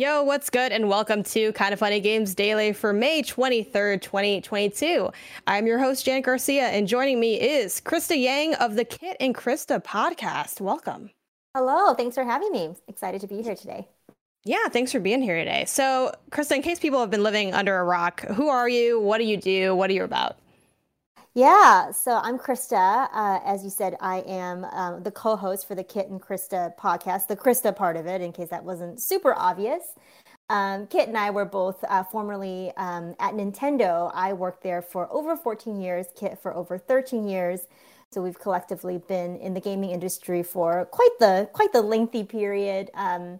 Yo, what's good? And welcome to Kinda Funny Games Daily for May 23rd, 2022. I'm your host, Jan Garcia, and joining me is Krysta Yang of the Kit and Krysta podcast. Welcome. Hello, thanks for having me. Excited to be here today. Yeah, thanks for being here today. So, Krysta, in case people have been living under a rock, who are you? What do you do? What are you about? Yeah, so I'm Krysta. Uh, as you said, I am um, the co host for the Kit and Krysta podcast, the Krysta part of it, in case that wasn't super obvious. Um, Kit and I were both uh, formerly um, at Nintendo. I worked there for over 14 years, Kit for over 13 years. So we've collectively been in the gaming industry for quite the quite the lengthy period. Um,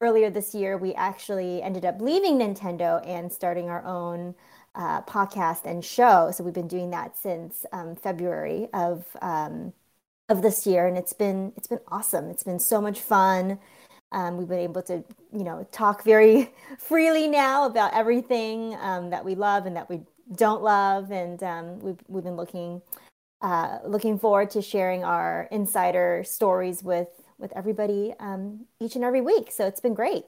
earlier this year, we actually ended up leaving Nintendo and starting our own uh, podcast and show. So we've been doing that since um, February of um, of this year, and it's been it's been awesome. It's been so much fun. Um, we've been able to you know talk very freely now about everything um, that we love and that we don't love, and um, we've we've been looking uh, looking forward to sharing our insider stories with with everybody um, each and every week. So it's been great.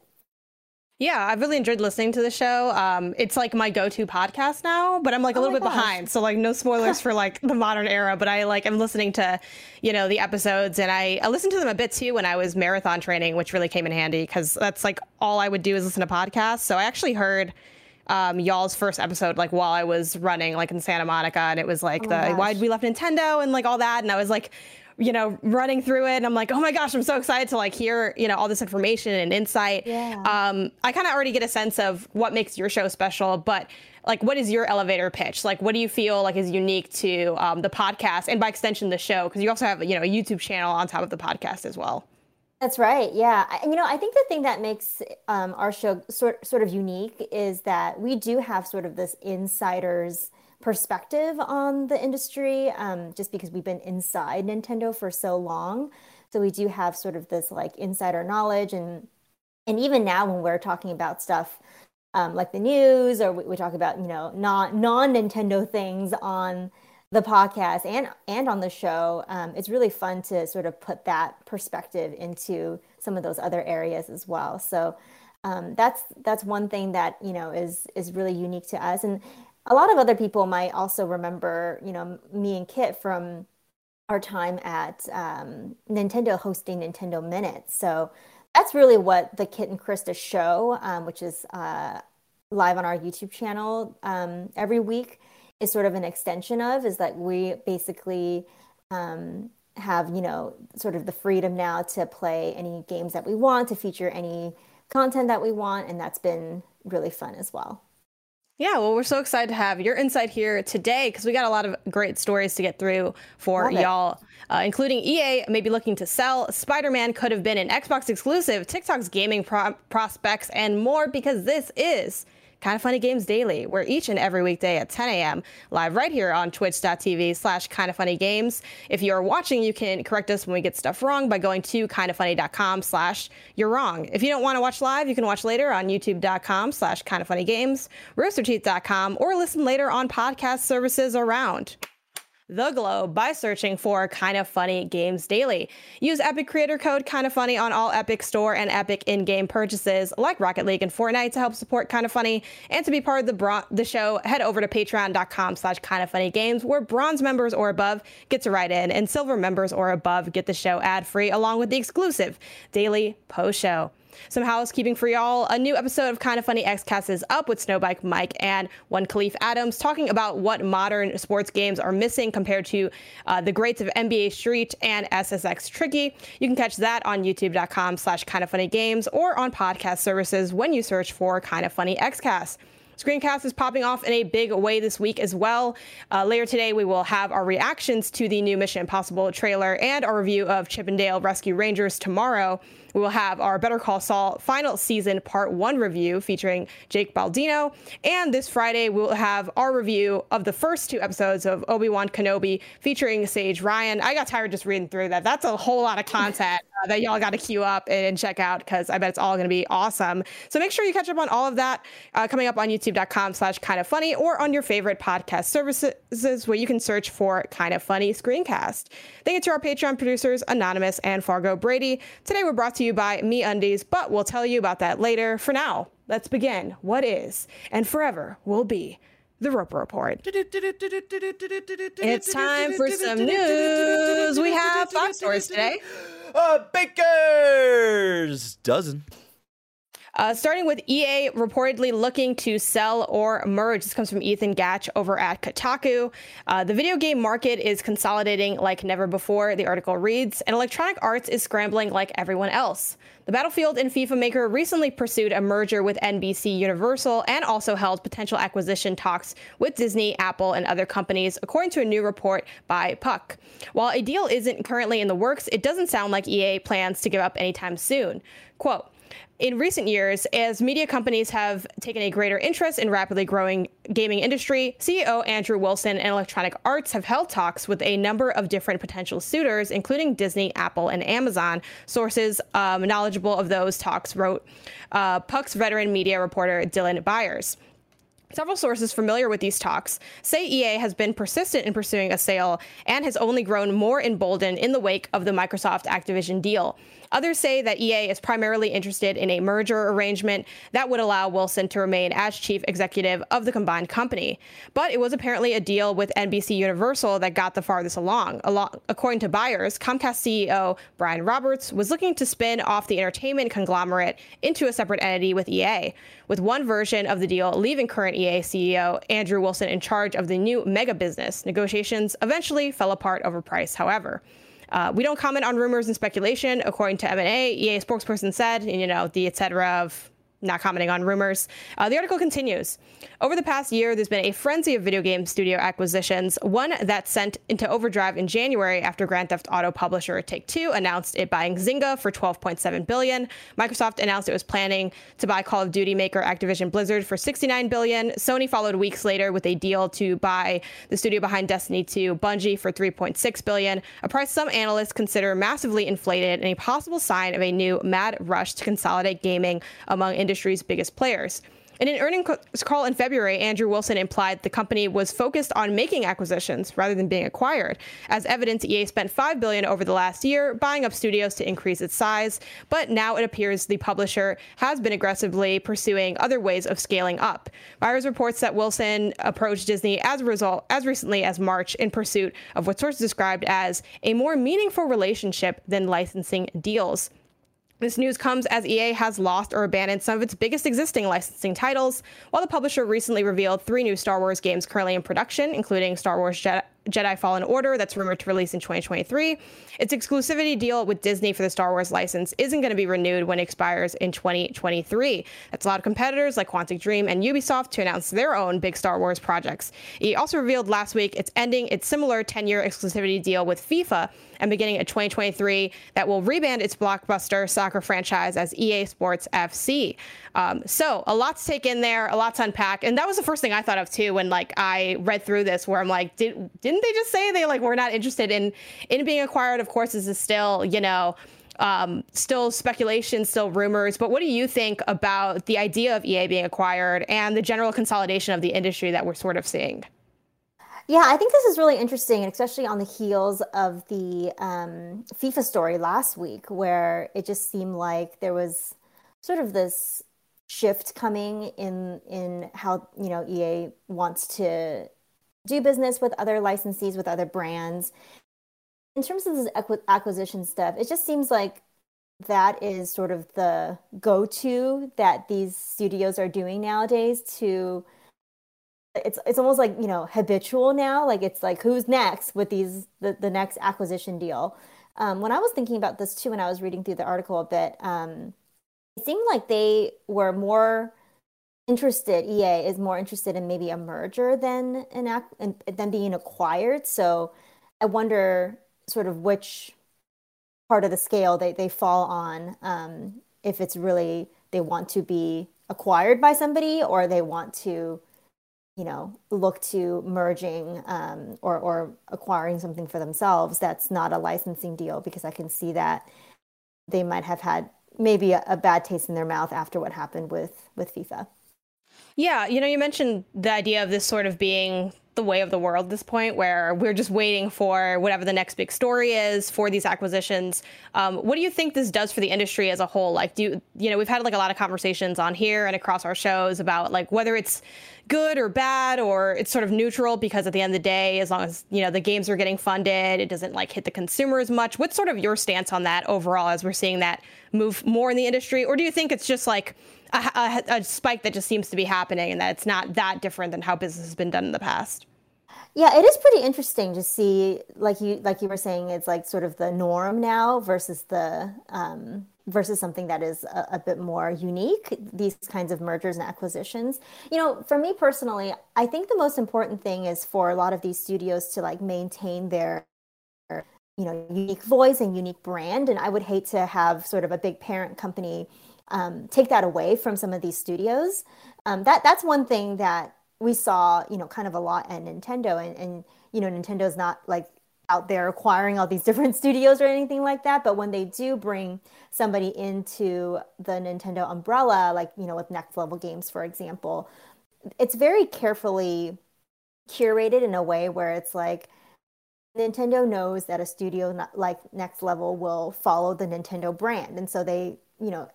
Yeah, I've really enjoyed listening to the show. Um, it's like my go-to podcast now, but I'm like a oh little bit gosh. behind. So like no spoilers for like the modern era, but I like I'm listening to, you know, the episodes and I, I listened to them a bit too when I was marathon training, which really came in handy because that's like all I would do is listen to podcasts. So I actually heard um, y'all's first episode like while I was running like in Santa Monica and it was like oh the why did we left Nintendo and like all that and I was like you know, running through it. And I'm like, oh my gosh, I'm so excited to like hear, you know, all this information and insight. Yeah. Um, I kind of already get a sense of what makes your show special, but like, what is your elevator pitch? Like, what do you feel like is unique to um, the podcast and by extension the show? Because you also have, you know, a YouTube channel on top of the podcast as well. That's right. Yeah. And, you know, I think the thing that makes um, our show sort, sort of unique is that we do have sort of this insider's perspective on the industry um, just because we've been inside Nintendo for so long. So we do have sort of this like insider knowledge and and even now when we're talking about stuff um, like the news or we, we, talk about you know non non Nintendo things on the podcast and and on the show, um, it's really fun to sort of put that perspective into some of those other areas as well. So um, that's that's one thing that you know is is really unique to us and a lot of other people might also remember, you know, me and Kit from our time at um, Nintendo hosting Nintendo Minutes. So that's really what the Kit and Krysta show, um, which is uh, live on our YouTube channel um, every week, is sort of an extension of. Is that we basically um, have, you know, sort of the freedom now to play any games that we want, to feature any content that we want, and that's been really fun as well. Yeah, well, we're so excited to have your insight here today because we got a lot of great stories to get through for y'all, uh, including EA maybe looking to sell. Spider Man could have been an Xbox exclusive, TikTok's gaming pro- prospects, and more because this is Kinda Funny Games Daily. We're each and every weekday at 10 a.m. live right here on twitch.tv slash kind of funny games. If you're watching, you can correct us when we get stuff wrong by going to kindafunny.com slash you're wrong. If you don't want to watch live, you can watch later on youtube.com slash kind of funny games, roosterteeth.com, or listen later on podcast services around the globe by searching for Kinda Funny Games Daily. Use Epic Creator Code Kinda Funny on all Epic Store and Epic in-game purchases like Rocket League and Fortnite to help support Kinda Funny. And to be part of the the show, head over to patreon.com slash kind of funny games where bronze members or above get to write in and silver members or above get the show ad free along with the exclusive daily post show. Some housekeeping for y'all. A new episode of Kinda Funny Xcast is up with Snowbike Mike and one Kahlief Adams talking about what modern sports games are missing compared to uh, the greats of NBA Street and SSX Tricky. You can catch that on youtube.com slash kind of funny games or on podcast services when you search for Kinda Funny Xcast. Screencast is popping off in a big way this week as well. Uh, later today, we will have our reactions to the new Mission Impossible trailer and our review of Chip n' Dale Rescue Rangers tomorrow. We will have our Better Call Saul final season part one review featuring Jake Baldino. And this Friday, we'll have our review of the first two episodes of Obi Wan Kenobi featuring Saige Ryan. I got tired just reading through that. That's a whole lot of content uh, that y'all got to queue up and check out because I bet it's all going to be awesome. So make sure you catch up on all of that uh, coming up on youtube.com slash kind of funny or on your favorite podcast services where you can search for kind of funny screencast. Thank you to our Patreon producers, Anonymous and Fargo Brady. Today we're brought to you by MeUndies, but we'll tell you about that later. For now, let's begin what is and forever will be the Roper Report. It's time for some news. We have five stories today. Uh, Baker's dozen. Uh, starting with EA reportedly looking to sell or merge. This comes from Ethan Gach over at Kotaku. Uh, the video game market is consolidating like never before, the article reads, and Electronic Arts is scrambling like everyone else. The Battlefield and FIFA maker recently pursued a merger with NBC Universal and also held potential acquisition talks with Disney, Apple, and other companies, according to a new report by Puck. While a deal isn't currently in the works, it doesn't sound like EA plans to give up anytime soon. Quote, in recent years, as media companies have taken a greater interest in rapidly growing gaming industry, CEO Andrew Wilson and Electronic Arts have held talks with a number of different potential suitors, including Disney, Apple, and Amazon. Sources um, knowledgeable of those talks wrote uh, Puck's veteran media reporter Dylan Byers. Several sources familiar with these talks say EA has been persistent in pursuing a sale and has only grown more emboldened in the wake of the Microsoft Activision deal. Others say that EA is primarily interested in a merger arrangement that would allow Wilson to remain as chief executive of the combined company. But it was apparently a deal with NBC Universal that got the farthest along. According to Byers, Comcast CEO Brian Roberts was looking to spin off the entertainment conglomerate into a separate entity with EA, with one version of the deal leaving current EA CEO Andrew Wilson in charge of the new mega business. Negotiations eventually fell apart over price, however. Uh, we don't comment on rumors and speculation, according to M&A. EA spokesperson said, and, you know, the et cetera of not commenting on rumors. Uh, the article continues. Over the past year, there's been a frenzy of video game studio acquisitions, one that sent into overdrive in January after Grand Theft Auto publisher Take Two announced it buying Zynga for 12.7 billion. Microsoft announced it was planning to buy Call of Duty maker Activision Blizzard for 69 billion. Sony followed weeks later with a deal to buy the studio behind Destiny 2, Bungie, for 3.6 billion, a price some analysts consider massively inflated and a possible sign of a new mad rush to consolidate gaming among industry's biggest players. In an earnings call in February, Andrew Wilson implied the company was focused on making acquisitions rather than being acquired. As evidence, EA spent 5 billion over the last year buying up studios to increase its size, but now it appears the publisher has been aggressively pursuing other ways of scaling up. Byers reports that Wilson approached Disney as a result as recently as March in pursuit of what sources described as a more meaningful relationship than licensing deals. This news comes as EA has lost or abandoned some of its biggest existing licensing titles, while the publisher recently revealed three new Star Wars games currently in production, including Star Wars Jedi, Jedi Fallen Order that's rumored to release in 2023. Its exclusivity deal with Disney for the Star Wars license isn't going to be renewed when it expires in 2023. That's a of competitors like Quantic Dream and Ubisoft to announce their own big Star Wars projects. It also revealed last week it's ending its similar 10 year exclusivity deal with FIFA and beginning in 2023 that will rebrand its blockbuster soccer franchise as EA Sports FC. Um, so a lot to take in there, a lot to unpack, and that was the first thing I thought of too when like I read through this, where I'm like, did didn't they just say they like were not interested in in being acquired? Of course, this is still you know. Um, still speculation, still rumors, but what do you think about the idea of EA being acquired and the general consolidation of the industry that we're sort of seeing? Yeah, I think this is really interesting, especially on the heels of the um, FIFA story last week, where it just seemed like there was sort of this shift coming in in how you know EA wants to do business with other licensees with other brands. In terms of this acquisition stuff, it just seems like that is sort of the go-to that these studios are doing nowadays to it's it's almost like you know habitual now like it's like who's next with these the, the next acquisition deal um, when i was thinking about this too when i was reading through the article a bit um, it seemed like they were more interested, EA is more interested in maybe a merger than an act than being acquired. So I wonder sort of which part of the scale they, they fall on um, if it's really they want to be acquired by somebody or they want to you know look to merging um, or, or acquiring something for themselves that's not a licensing deal because i can see that they might have had maybe a, a bad taste in their mouth after what happened with with fifa yeah, you know, you mentioned the idea of this sort of being the way of the world at this point, where we're just waiting for whatever the next big story is for these acquisitions. Um, what do you think this does for the industry as a whole? Like, do you, you know, we've had like a lot of conversations on here and across our shows about like whether it's good or bad or it's sort of neutral because at the end of the day, as long as you know the games are getting funded, it doesn't like hit the consumer as much. What's sort of your stance on that overall as we're seeing that move more in the industry, or do you think it's just like a, a, a spike that just seems to be happening and that it's not that different than how business has been done in the past? Yeah, it is pretty interesting to see, like you like you were saying, it's like sort of the norm now versus the um, versus something that is a, a, bit more unique. These kinds of mergers and acquisitions. You know, for me personally, I think the most important thing is for a lot of these studios to like maintain their you know unique voice and unique brand. And I would hate to have sort of a big parent company um, take that away from some of these studios. Um, that that's one thing that we saw, you know, kind of a lot at Nintendo, and, and you know, Nintendo's not like out there acquiring all these different studios or anything like that. But when they do bring somebody into the Nintendo umbrella, like you know, with Next Level Games, for example, it's very carefully curated in a way where it's like Nintendo knows that a studio like Next Level will follow the Nintendo brand, and so they, you know,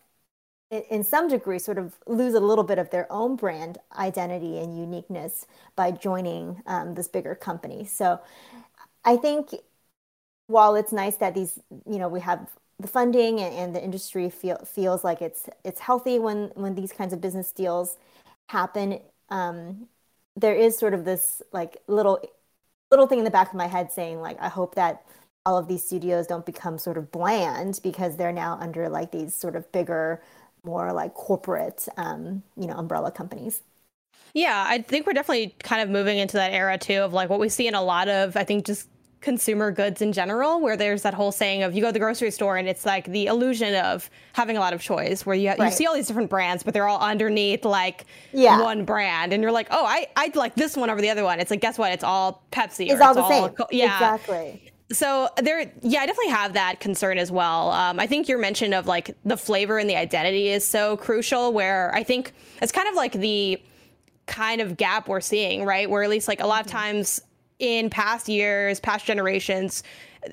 in some degree sort of lose a little bit of their own brand identity and uniqueness by joining um, this bigger company. So i think while it's nice that these you know we have the funding and, and the industry feel, feels like it's it's healthy when when these kinds of business deals happen um, there is sort of this like little little thing in the back of my head saying like i hope that all of these studios don't become sort of bland because they're now under like these sort of bigger more like corporate, um, you know, umbrella companies. Yeah, I think we're definitely kind of moving into that era too of like what we see in a lot of, I think, just consumer goods in general, where there's that whole saying of you go to the grocery store and it's like the illusion of having a lot of choice, where you, right. you see all these different brands, but they're all underneath like yeah. one brand, and you're like, oh, I I like this one over the other one. It's like, guess what? It's all Pepsi. It's all the all, same. Yeah, exactly so there yeah i definitely have that concern as well. Um, i think your mention of like the flavor and the identity is so crucial where i think it's kind of like the kind of gap we're seeing right? Where at least like a lot of mm-hmm. times in past years past generations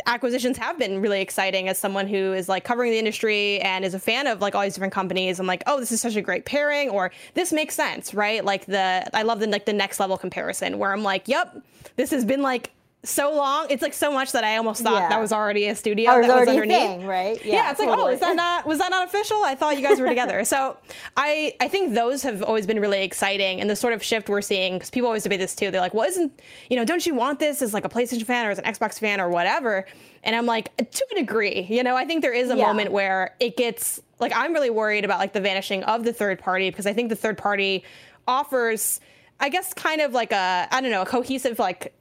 acquisitions have been really exciting as someone who is like covering the industry and is a fan of like all these different companies. I'm like oh this is such a great pairing or this makes sense right? Like the i love the like the next level comparison where i'm like yep this has been like so long. It's like so much that I almost thought yeah. that was already a studio that was underneath. Thing, right? Yeah, yeah it's totally. like, oh, is that not was that not official? I thought you guys were together. so I I think those have always been really exciting, and the sort of shift we're seeing because people always debate this too. They're like, well, isn't you know, don't you want this as like a PlayStation fan or as an Xbox fan or whatever? And I'm like, to a degree, you know, I think there is a yeah. moment where it gets like I'm really worried about like the vanishing of the third party because I think the third party offers. I guess kind of like a I don't know a cohesive like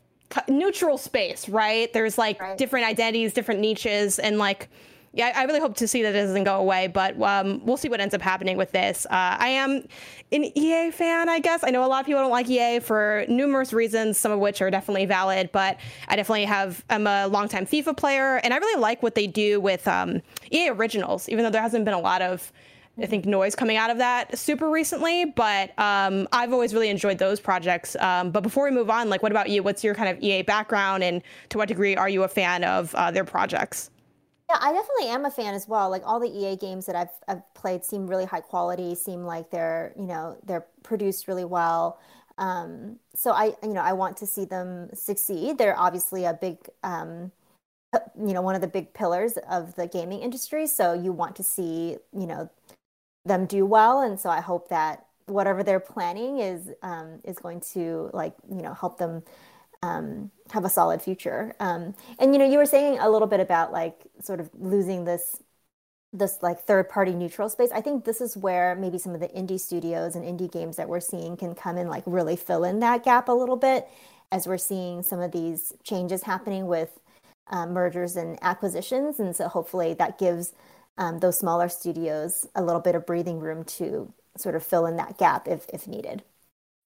neutral space, right? There's like right. different identities, different niches, and like, yeah, I really hope to see that it doesn't go away, but um, we'll see what ends up happening with this. Uh, I am an EA fan, I guess. I know a lot of people don't like EA for numerous reasons, some of which are definitely valid, but I definitely have, I'm a longtime FIFA player, and I really like what they do with um, EA Originals, even though there hasn't been a lot of I think noise coming out of that super recently, but um, I've always really enjoyed those projects. Um, but before we move on, like, what about you? What's your kind of EA background, and to what degree are you a fan of uh, their projects? Yeah, I definitely am a fan as well. Like all the EA games that I've, I've played seem really high quality, seem like they're you know they're produced really well. Um, so I you know I want to see them succeed. They're obviously a big um, you know one of the big pillars of the gaming industry. So you want to see you know them do well and so i hope that whatever they're planning is um, is going to like you know help them um, have a solid future um, and you know you were saying a little bit about like sort of losing this this like third party neutral space. I think this is where maybe some of the indie studios and indie games that we're seeing can come and like really fill in that gap a little bit as we're seeing some of these changes happening with um, mergers and acquisitions. And so hopefully that gives um, those smaller studios a little bit of breathing room to sort of fill in that gap if, if needed.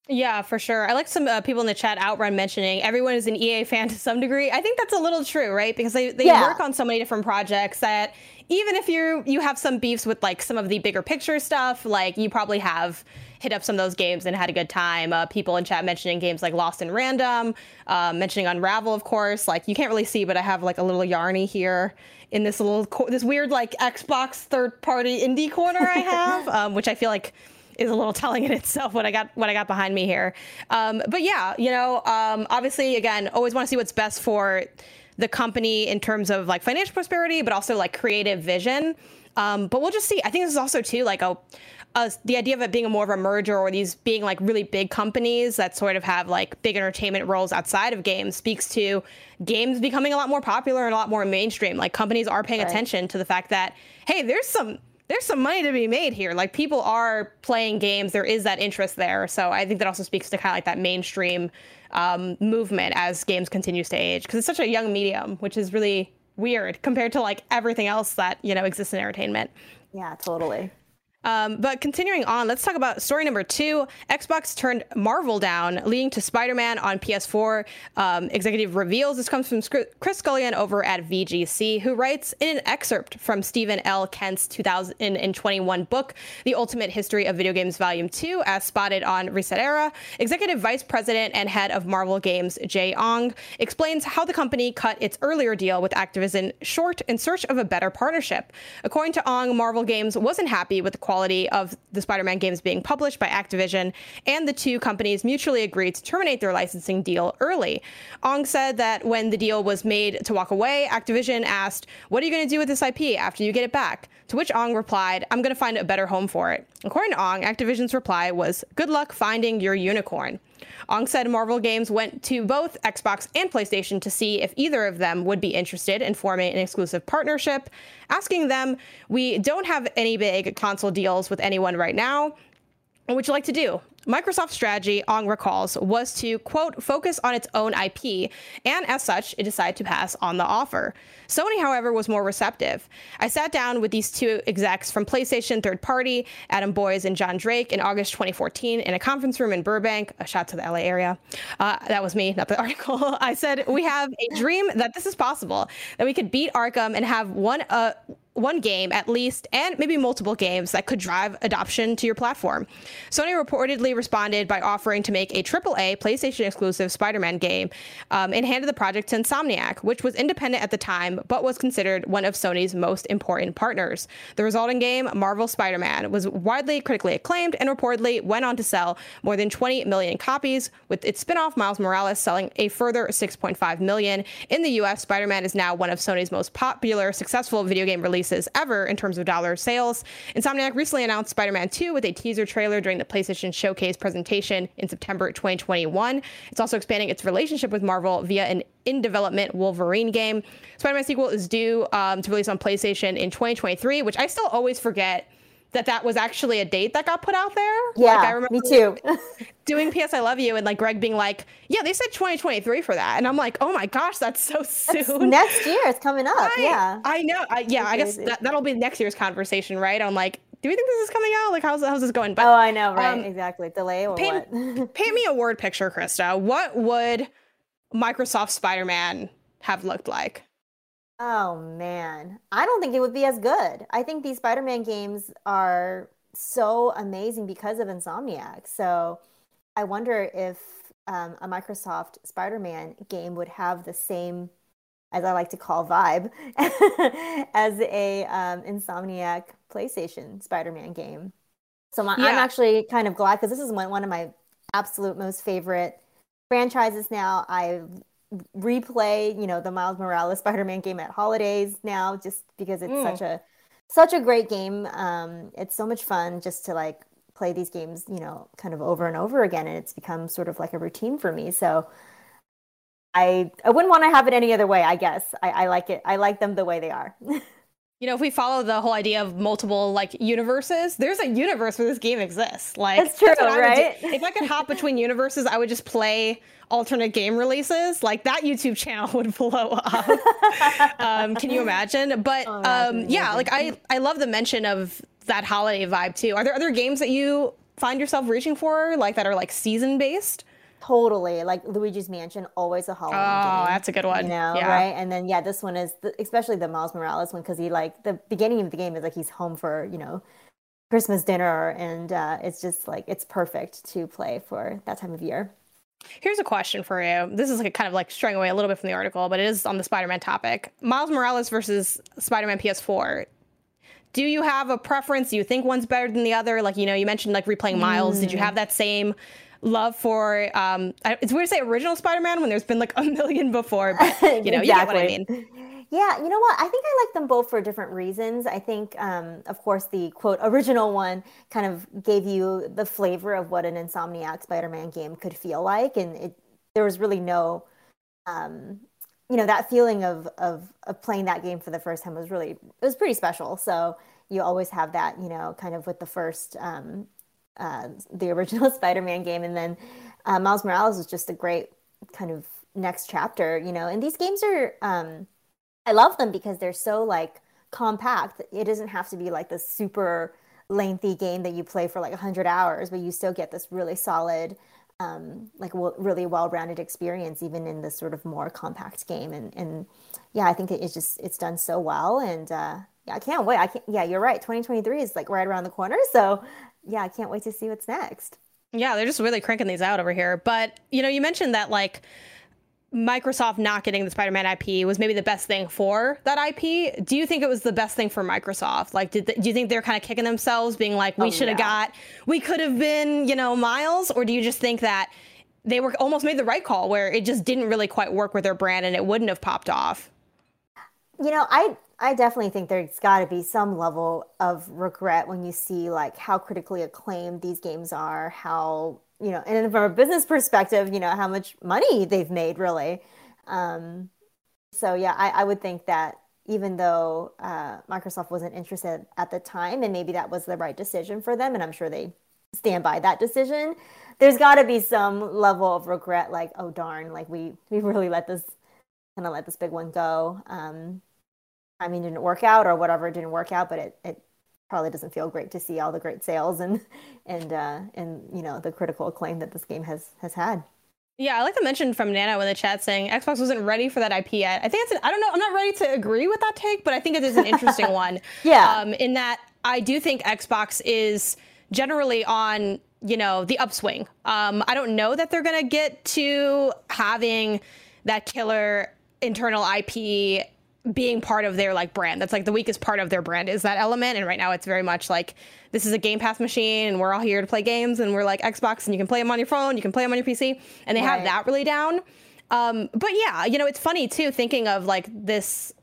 Yeah, for sure. I like some uh, people in the chat outrun mentioning everyone is an EA fan to some degree. I think that's a little true, right? Because they, they yeah. work on so many different projects that even if you you have some beefs with like some of the bigger picture stuff, like you probably have hit up some of those games and had a good time. Uh, people in chat mentioning games like Lost in Random, uh, mentioning Unravel, of course. Like you can't really see, but I have like a little Yarny here in this little co- this weird like Xbox third party indie corner I have, um, which I feel like is a little telling in itself what I got what I got behind me here. Um, but yeah, you know, um, obviously, again, always want to see what's best for the company in terms of like financial prosperity, but also like creative vision. Um, but we'll just see. I think this is also too like a, the idea of it being a more of a merger or these being like really big companies that sort of have like big entertainment roles outside of games speaks to games becoming a lot more popular and a lot more mainstream. Like companies are paying right. attention to the fact that hey, there's some there's some money to be made here. Like people are playing games. There is that interest there. So I think that also speaks to kind of like that mainstream um, movement as games continues to age because it's such a young medium, which is really weird compared to like everything else that you know exists in entertainment. Yeah, totally. Um, but continuing on, let's talk about story number two. Xbox turned Marvel down, leading to Spider Man on PS4. Um, executive reveals this comes from Chris Scullion over at VGC, who writes in an excerpt from Steven L. Kent's 2021 book, The Ultimate History of Video Games Volume 2, as spotted on Reset Era. Executive Vice President and head of Marvel Games, Jay Ong, explains how the company cut its earlier deal with Activision short in search of a better partnership. According to Ong, Marvel Games wasn't happy with the quality quality of the Spider Man games being published by Activision, and the two companies mutually agreed to terminate their licensing deal early. Ong said that when the deal was made to walk away, Activision asked, What are you going to do with this IP after you get it back? To which Ong replied, I'm going to find a better home for it. According to Ong, Activision's reply was, Good luck finding your unicorn. Ong said Marvel Games went to both Xbox and PlayStation to see if either of them would be interested in forming an exclusive partnership, asking them, We don't have any big console deals with anyone right now. What would you like to do? Microsoft's strategy, Ong recalls, was to, quote, focus on its own IP, and as such, it decided to pass on the offer. Sony, however, was more receptive. I sat down with these two execs from PlayStation third party, Adam Boyes and John Drake, in August 2014 in a conference room in Burbank, a shot to the LA area. Uh, that was me, not the article. I said, We have a dream that this is possible, that we could beat Arkham and have one, uh, one game at least, and maybe multiple games that could drive adoption to your platform. Sony reportedly responded by offering to make a AAA PlayStation exclusive Spider Man game um, and handed the project to Insomniac, which was independent at the time but was considered one of Sony's most important partners. The resulting game, Marvel Spider Man, was widely critically acclaimed and reportedly went on to sell more than 20 million copies, with its spin off Miles Morales selling a further 6.5 million. In the US, Spider Man is now one of Sony's most popular, successful video game releases releases ever in terms of dollar sales. Insomniac recently announced Spider Man 2 with a teaser trailer during the PlayStation Showcase presentation in September 2021. It's also expanding its relationship with Marvel via an in development Wolverine game. Spider Man sequel is due um, to release on PlayStation in 2023, which I still always forget that that was actually a date that got put out there. Yeah, like, I remember me too. doing "P.S. I Love You" and like Greg being like, "Yeah, they said 2023 for that," and I'm like, "Oh my gosh, that's so soon." That's next year, it's coming up. I, yeah, I know. I, yeah, I guess that, that'll be next year's conversation, right? I'm like, do we think this is coming out? Like, how's how's this going? But oh, I know, right? Um, exactly. Delay or paint, what? paint me a word picture, Krysta. What would Microsoft Spider-Man have looked like? Oh man, I don't think it would be as good. I think these Spider-Man games are so amazing because of Insomniac. So I wonder if um, a Microsoft Spider-Man game would have the same, as I like to call vibe, as a um, Insomniac PlayStation Spider-Man game. So my, yeah. I'm actually kind of glad because this is one, one of my absolute most favorite franchises now. I replay, you know, the Miles Morales Spider-Man game at holidays now, just because it's mm. such a such a great game. Um, it's so much fun just to like play these games, you know, kind of over and over again, and it's become sort of like a routine for me. So I I wouldn't want to have it any other way. I guess I, I like it. I like them the way they are. You know, if we follow the whole idea of multiple like universes, there's a universe where this game exists. Like that's true, that's right? If I could hop between universes, I would just play alternate game releases. Like that YouTube channel would blow up. um, can you imagine? But oh, um, yeah, like I I love the mention of that holiday vibe too. Are there other games that you find yourself reaching for, like that are like season based? Totally, like Luigi's Mansion, always a Halloween oh, game. that's a good one. You know, yeah. right? And then yeah, this one is the, especially the Miles Morales one because he like the beginning of the game is like he's home for you know Christmas dinner, and uh, it's just like it's perfect to play for that time of year. Here's a question for you. This is like kind of like straying away a little bit from the article, but it is on the Spider-Man topic. Miles Morales versus Spider-Man PS4. Do you have a preference? Do you think one's better than the other? Like you know, you mentioned like replaying Miles. Mm. Did you have that same love for um it's weird to say original spider-man when there's been like a million before but you know exactly. you get what i mean. Yeah you know what? I think i like them both for different reasons. I think um of course the quote original one kind of gave you the flavor of what an insomniac spider-man game could feel like and it there was really no um you know that feeling of of of playing that game for the first time was really it was pretty special. So you always have that you know kind of with the first um uh, the original Spider-Man game, and then uh, Miles Morales is just a great kind of next chapter, you know. And these games are, um, I love them because they're so like compact. It doesn't have to be like this super lengthy game that you play for like 100 hours, but you still get this really solid, um, like w- really well-rounded experience, even in this sort of more compact game. And and yeah, I think it's just it's done so well, and uh, yeah, I can't wait. I can't. Yeah, you're right. 2023 is like right around the corner, so yeah, I can't wait to see what's next. Yeah, they're just really cranking these out over here. But, you know, you mentioned that like Microsoft not getting the Spider-Man IP was maybe the best thing for that IP. Do you think it was the best thing for Microsoft? Like, did do you think they're kind of kicking themselves, being like, we oh, should have yeah. got, we could have been, you know, Miles, or do you just think that they were almost made the right call where it just didn't really quite work with their brand and it wouldn't have popped off? You know, I I definitely think there's got to be some level of regret when you see like how critically acclaimed these games are, how you know, and from a business perspective, you know, how much money they've made, really. Um, so yeah, I, I would think that even though uh, Microsoft wasn't interested at the time, and maybe that was the right decision for them, and I'm sure they stand by that decision. There's got to be some level of regret, like, oh darn, like we we really let this kind of let this big one go. Um, I mean, didn't work out or whatever didn't work out, but it, it probably doesn't feel great to see all the great sales and and uh, and you know the critical acclaim that this game has has had. Yeah, I like the mention from Nano in the chat saying Xbox wasn't ready for that IP yet. I think it's an, I don't know, I'm not ready to agree with that take, but I think it is an interesting one. Yeah. Um, in that I do think Xbox is generally on, you know, the upswing. Um, I don't know that they're gonna get to having that killer internal IP being part of their like brand. That's like the weakest part of their brand is that element. And right now it's very much like this is a Game Pass machine and we're all here to play games and we're like Xbox and you can play them on your phone, you can play them on your PC, and they right. have that really down. Um, but yeah, you know, it's funny too thinking of like this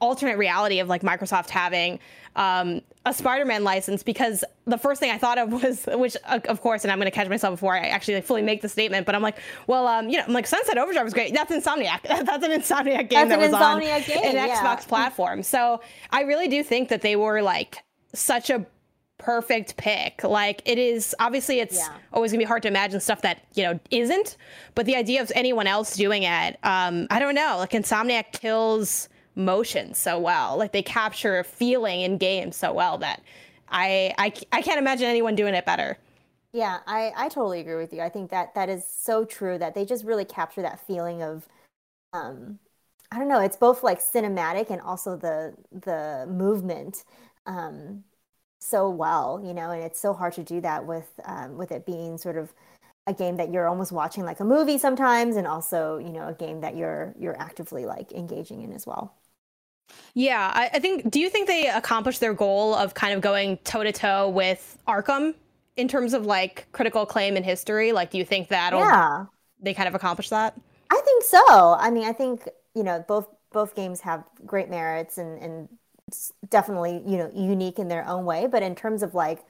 alternate reality of like Microsoft having um, a Spider-Man license because the first thing I thought of was, which of course, and I'm going to catch myself before I actually like, fully make the statement, but I'm like, well, um, you know, I'm like Sunset Overdrive was great. That's Insomniac. That's an Insomniac game That's that was on game, an yeah. Xbox platform. So I really do think that they were like such a perfect pick. Like it is obviously it's yeah. always gonna be hard to imagine stuff that you know isn't, but the idea of anyone else doing it, um, I don't know. Like Insomniac kills motion so well. Like they capture a feeling in games so well that I, I, I can't imagine anyone doing it better. Yeah, I, I totally agree with you. I think that that is so true that they just really capture that feeling of, um, I don't know, it's both like cinematic and also the the movement um, so well, you know, and it's so hard to do that with um, with it being sort of a game that you're almost watching like a movie sometimes, and also you know a game that you're you're actively like engaging in as well. Yeah, I, I think. Do you think they accomplished their goal of kind of going toe to toe with Arkham in terms of like critical acclaim in history? Like, do you think that yeah. they kind of accomplished that? I think so. I mean, I think you know both both games have great merits and and definitely you know unique in their own way. But in terms of like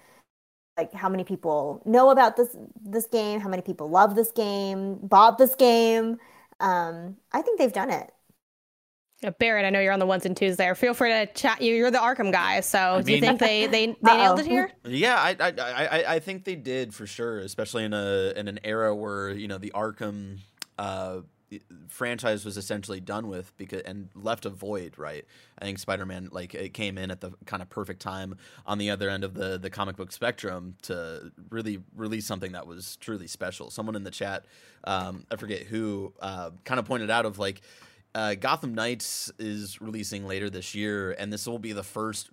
like how many people know about this this game, how many people love this game, bought this game, um, I think they've done it. Barrett, I know you're on the ones and twos there. Feel free to chat. You, you're the Arkham guy, so I do you think they they, they nailed it here? Yeah, I, I I I think they did for sure, especially in a in an era where you know the Arkham. Uh, franchise was essentially done with because and left a void right i think spider-man like it came in at the kind of perfect time on the other end of the the comic book spectrum to really release something that was truly special someone in the chat um, i forget who uh, kind of pointed out of like uh, Gotham Knights is releasing later this year, and this will be the first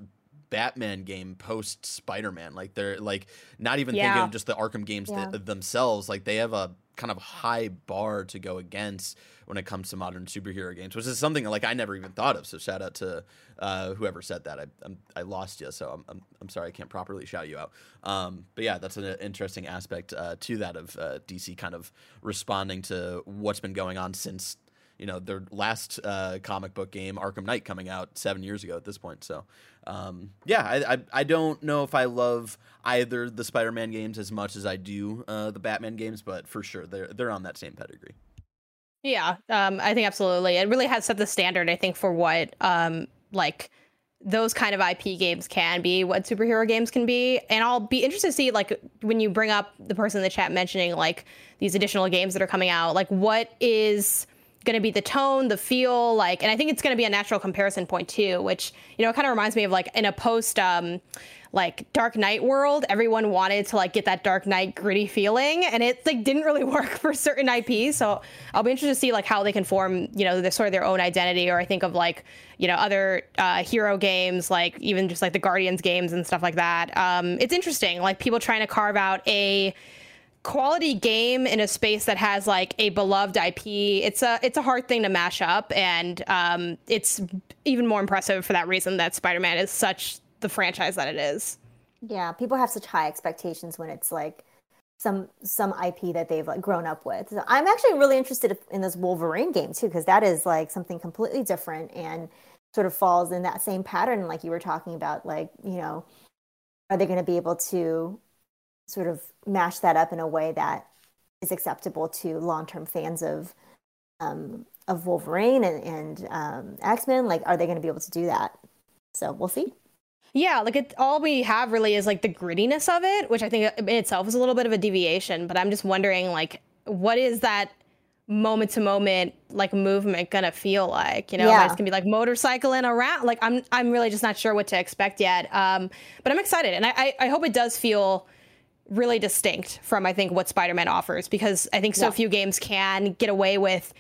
Batman game post Spider Man. Like they're like not even yeah. thinking of just the Arkham games yeah. th- themselves. Like they have a kind of high bar to go against when it comes to modern superhero games, which is something like I never even thought of. So shout out to uh, whoever said that. I I'm, i lost you, so I'm, I'm, I'm sorry I can't properly shout you out. Um, but yeah, that's an interesting aspect uh, to that of uh, DC kind of responding to what's been going on since you know their last uh, comic book game, Arkham Knight, coming out seven years ago at this point. So, um, yeah, I, I, I don't know if I love either the Spider-Man games as much as I do uh, the Batman games, but for sure they're they're on that same pedigree. Yeah, um, I think absolutely. It really has set the standard, I think, for what um, like those kind of IP games can be, what superhero games can be. And I'll be interested to see like when you bring up the person in the chat mentioning like these additional games that are coming out, like what is going to be the tone, the feel, like, and I think it's going to be a natural comparison point too, which you know, it kind of reminds me of like in a post. Um, like Dark Knight world, everyone wanted to like get that Dark Knight gritty feeling, and it like didn't really work for certain IPs. So I'll be interested to see like how they can form, you know, their sort of their own identity. Or I think of like, you know, other uh, hero games, like even just like the Guardians games and stuff like that. Um, it's interesting, like people trying to carve out a quality game in a space that has like a beloved IP, it's a it's a hard thing to mash up, and um, it's even more impressive for that reason that Spider-Man is such the franchise that it is. Yeah, people have such high expectations when it's like some some IP that they've like grown up with. So I'm actually really interested in this Wolverine game too because that is like something completely different and sort of falls in that same pattern like you were talking about like, you know, are they going to be able to sort of mash that up in a way that is acceptable to long-term fans of um, of Wolverine and, and um, X Men? Like, are they going to be able to do that? So we'll see. Yeah, like it, all we have really is like the grittiness of it, which I think in itself is a little bit of a deviation. But I'm just wondering, like, what is that moment to moment like movement gonna feel like? You know, yeah. it's gonna be like motorcycling around. Like, I'm I'm really just not sure what to expect yet. Um, but I'm excited, and I I, I hope it does feel really distinct from I think what Spider-Man offers because I think so yeah. few games can get away with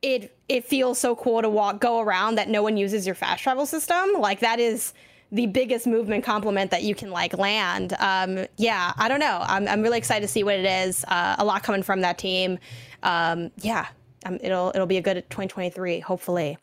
it. It feels so cool to walk go around that no one uses your fast travel system. Like that is the biggest movement compliment that you can like land. Um, yeah i don't know. I'm, I'm really excited to see what it is. Uh, a lot coming from that team. Um, yeah um, it'll it'll be a good 2023 hopefully.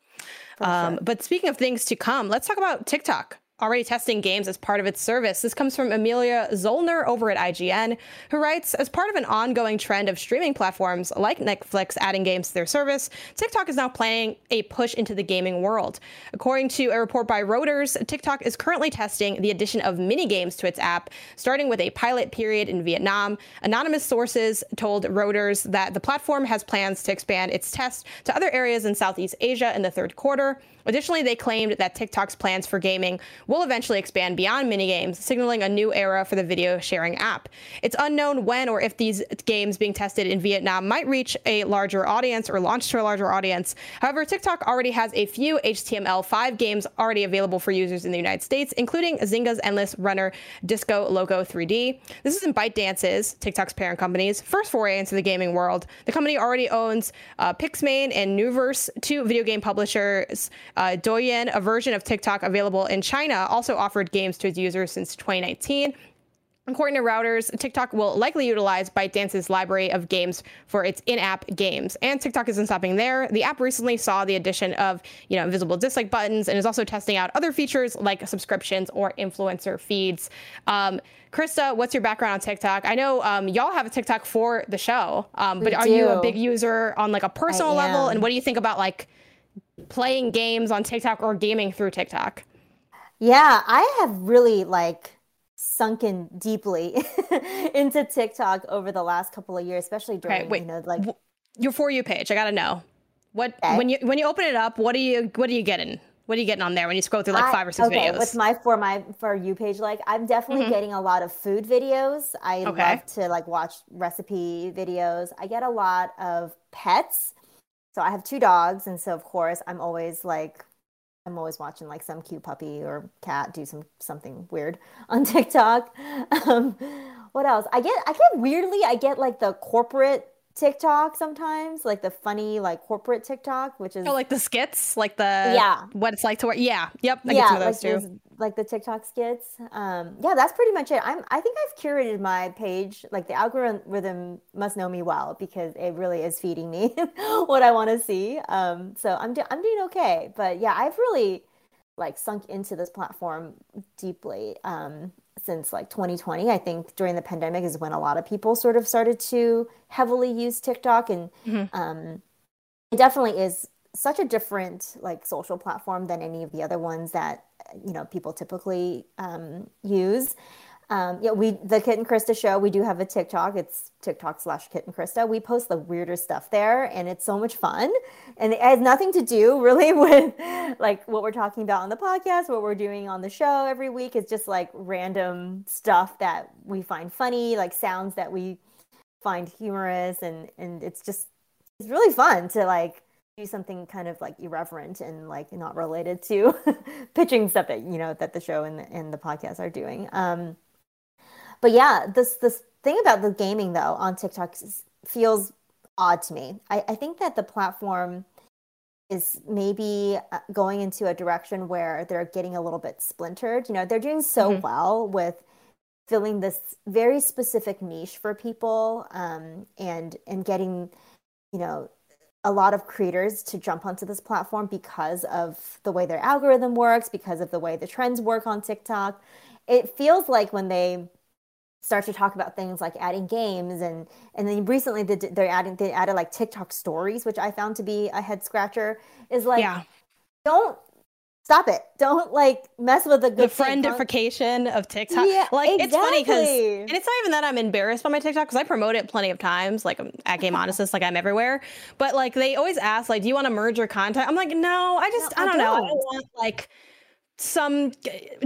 Um, sure. but speaking of things to come let's talk about tiktok already testing games as part of its service. This comes from Amelia Zollner over at IGN, who writes As part of an ongoing trend of streaming platforms like Netflix adding games to their service, TikTok is now planning a push into the gaming world. According to a report by Reuters, TikTok is currently testing the addition of mini games to its app, starting with a pilot period in Vietnam. Anonymous sources told Reuters that the platform has plans to expand its test to other areas in Southeast Asia in the third quarter. Additionally, they claimed that TikTok's plans for gaming will eventually expand beyond minigames, signaling a new era for the video sharing app. It's unknown when or if these games being tested in Vietnam might reach a larger audience or launch to a larger audience. However, TikTok already has a few HTML5 games already available for users in the United States, including Zynga's Endless Runner Disco Loco 3D. This is in ByteDance's, TikTok's parent company's, first foray into the gaming world. The company already owns uh, and Nuverse, two video game publishers uh, Douyin, a version of TikTok available in China, also offered games to its users since 2019. According to Reuters, TikTok will likely utilize ByteDance's library of games for its in-app games. And TikTok isn't stopping there. The app recently saw the addition of, you know, invisible dislike buttons and is also testing out other features like subscriptions or influencer feeds. Um, Krysta, what's your background on TikTok? I know um, y'all have a TikTok for the show, um, but are you a big user on like a personal level? And what do you think about like playing games on TikTok or gaming through TikTok? Yeah, I have really like sunken deeply into TikTok over the last couple of years, especially during okay, wait, you know like your for you page. I gotta know. What okay. when you when you open it up, what are you what are you getting? What are you getting on there when you scroll through like five or six okay, videos? What's my for my for you page like? I'm definitely mm-hmm. getting a lot of food videos. I okay. love to like watch recipe videos. I get a lot of pets. So I have two dogs, and so of course I'm always like I'm always watching like some cute puppy or cat do some something weird on TikTok. Um, what else? I get I get weirdly I get like the corporate TikTok sometimes, like the funny like corporate TikTok, which is oh, like the skits, like the yeah, what it's like to work. Yeah, yep, I yeah, like, those, like the TikTok skits. Um, yeah, that's pretty much it. I'm I think I've curated my page. Like the algorithm must know me well because it really is feeding me what I want to see. Um, so I'm do- I'm doing okay, but yeah, I've really like sunk into this platform deeply. Um, since like 2020. I think during the pandemic is when a lot of people sort of started to heavily use TikTok, and mm-hmm. um, it definitely is such a different like social platform than any of the other ones that you know people typically um, use. Um, yeah, we the Kit and Krysta show. We do have a TikTok. It's TikTok slash Kit and Krysta. We post the weirder stuff there, and it's so much fun. And it has nothing to do really with like what we're talking about on the podcast, what we're doing on the show every week. It's just like random stuff that we find funny, like sounds that we find humorous, and and it's just it's really fun to like do something kind of like irreverent and like not related to pitching stuff that you know that the show and the, and the podcast are doing. Um, but yeah, this this thing about the gaming though on TikTok feels odd to me. I, I think that the platform is maybe uh, going into a direction where they're getting a little bit splintered. You know, they're doing so mm-hmm. well with filling this very specific niche for people um, and and getting you know a lot of creators to jump onto this platform because of the way their algorithm works because of the way the trends work on tiktok it feels like when they start to talk about things like adding games and and then recently they're adding they added like TikTok stories, which I found to be a head scratcher. Is like yeah. don't stop it. Don't like mess with the good the friendification of TikTok. Yeah, like exactly. it's funny because and it's not even that I'm embarrassed by my TikTok because I promote it plenty of times. Like I'm at Game Honestest, like I'm everywhere. But like they always ask, like, do you want to merge your content? I'm like, no, I just no, I, don't I, don't know. I don't want like some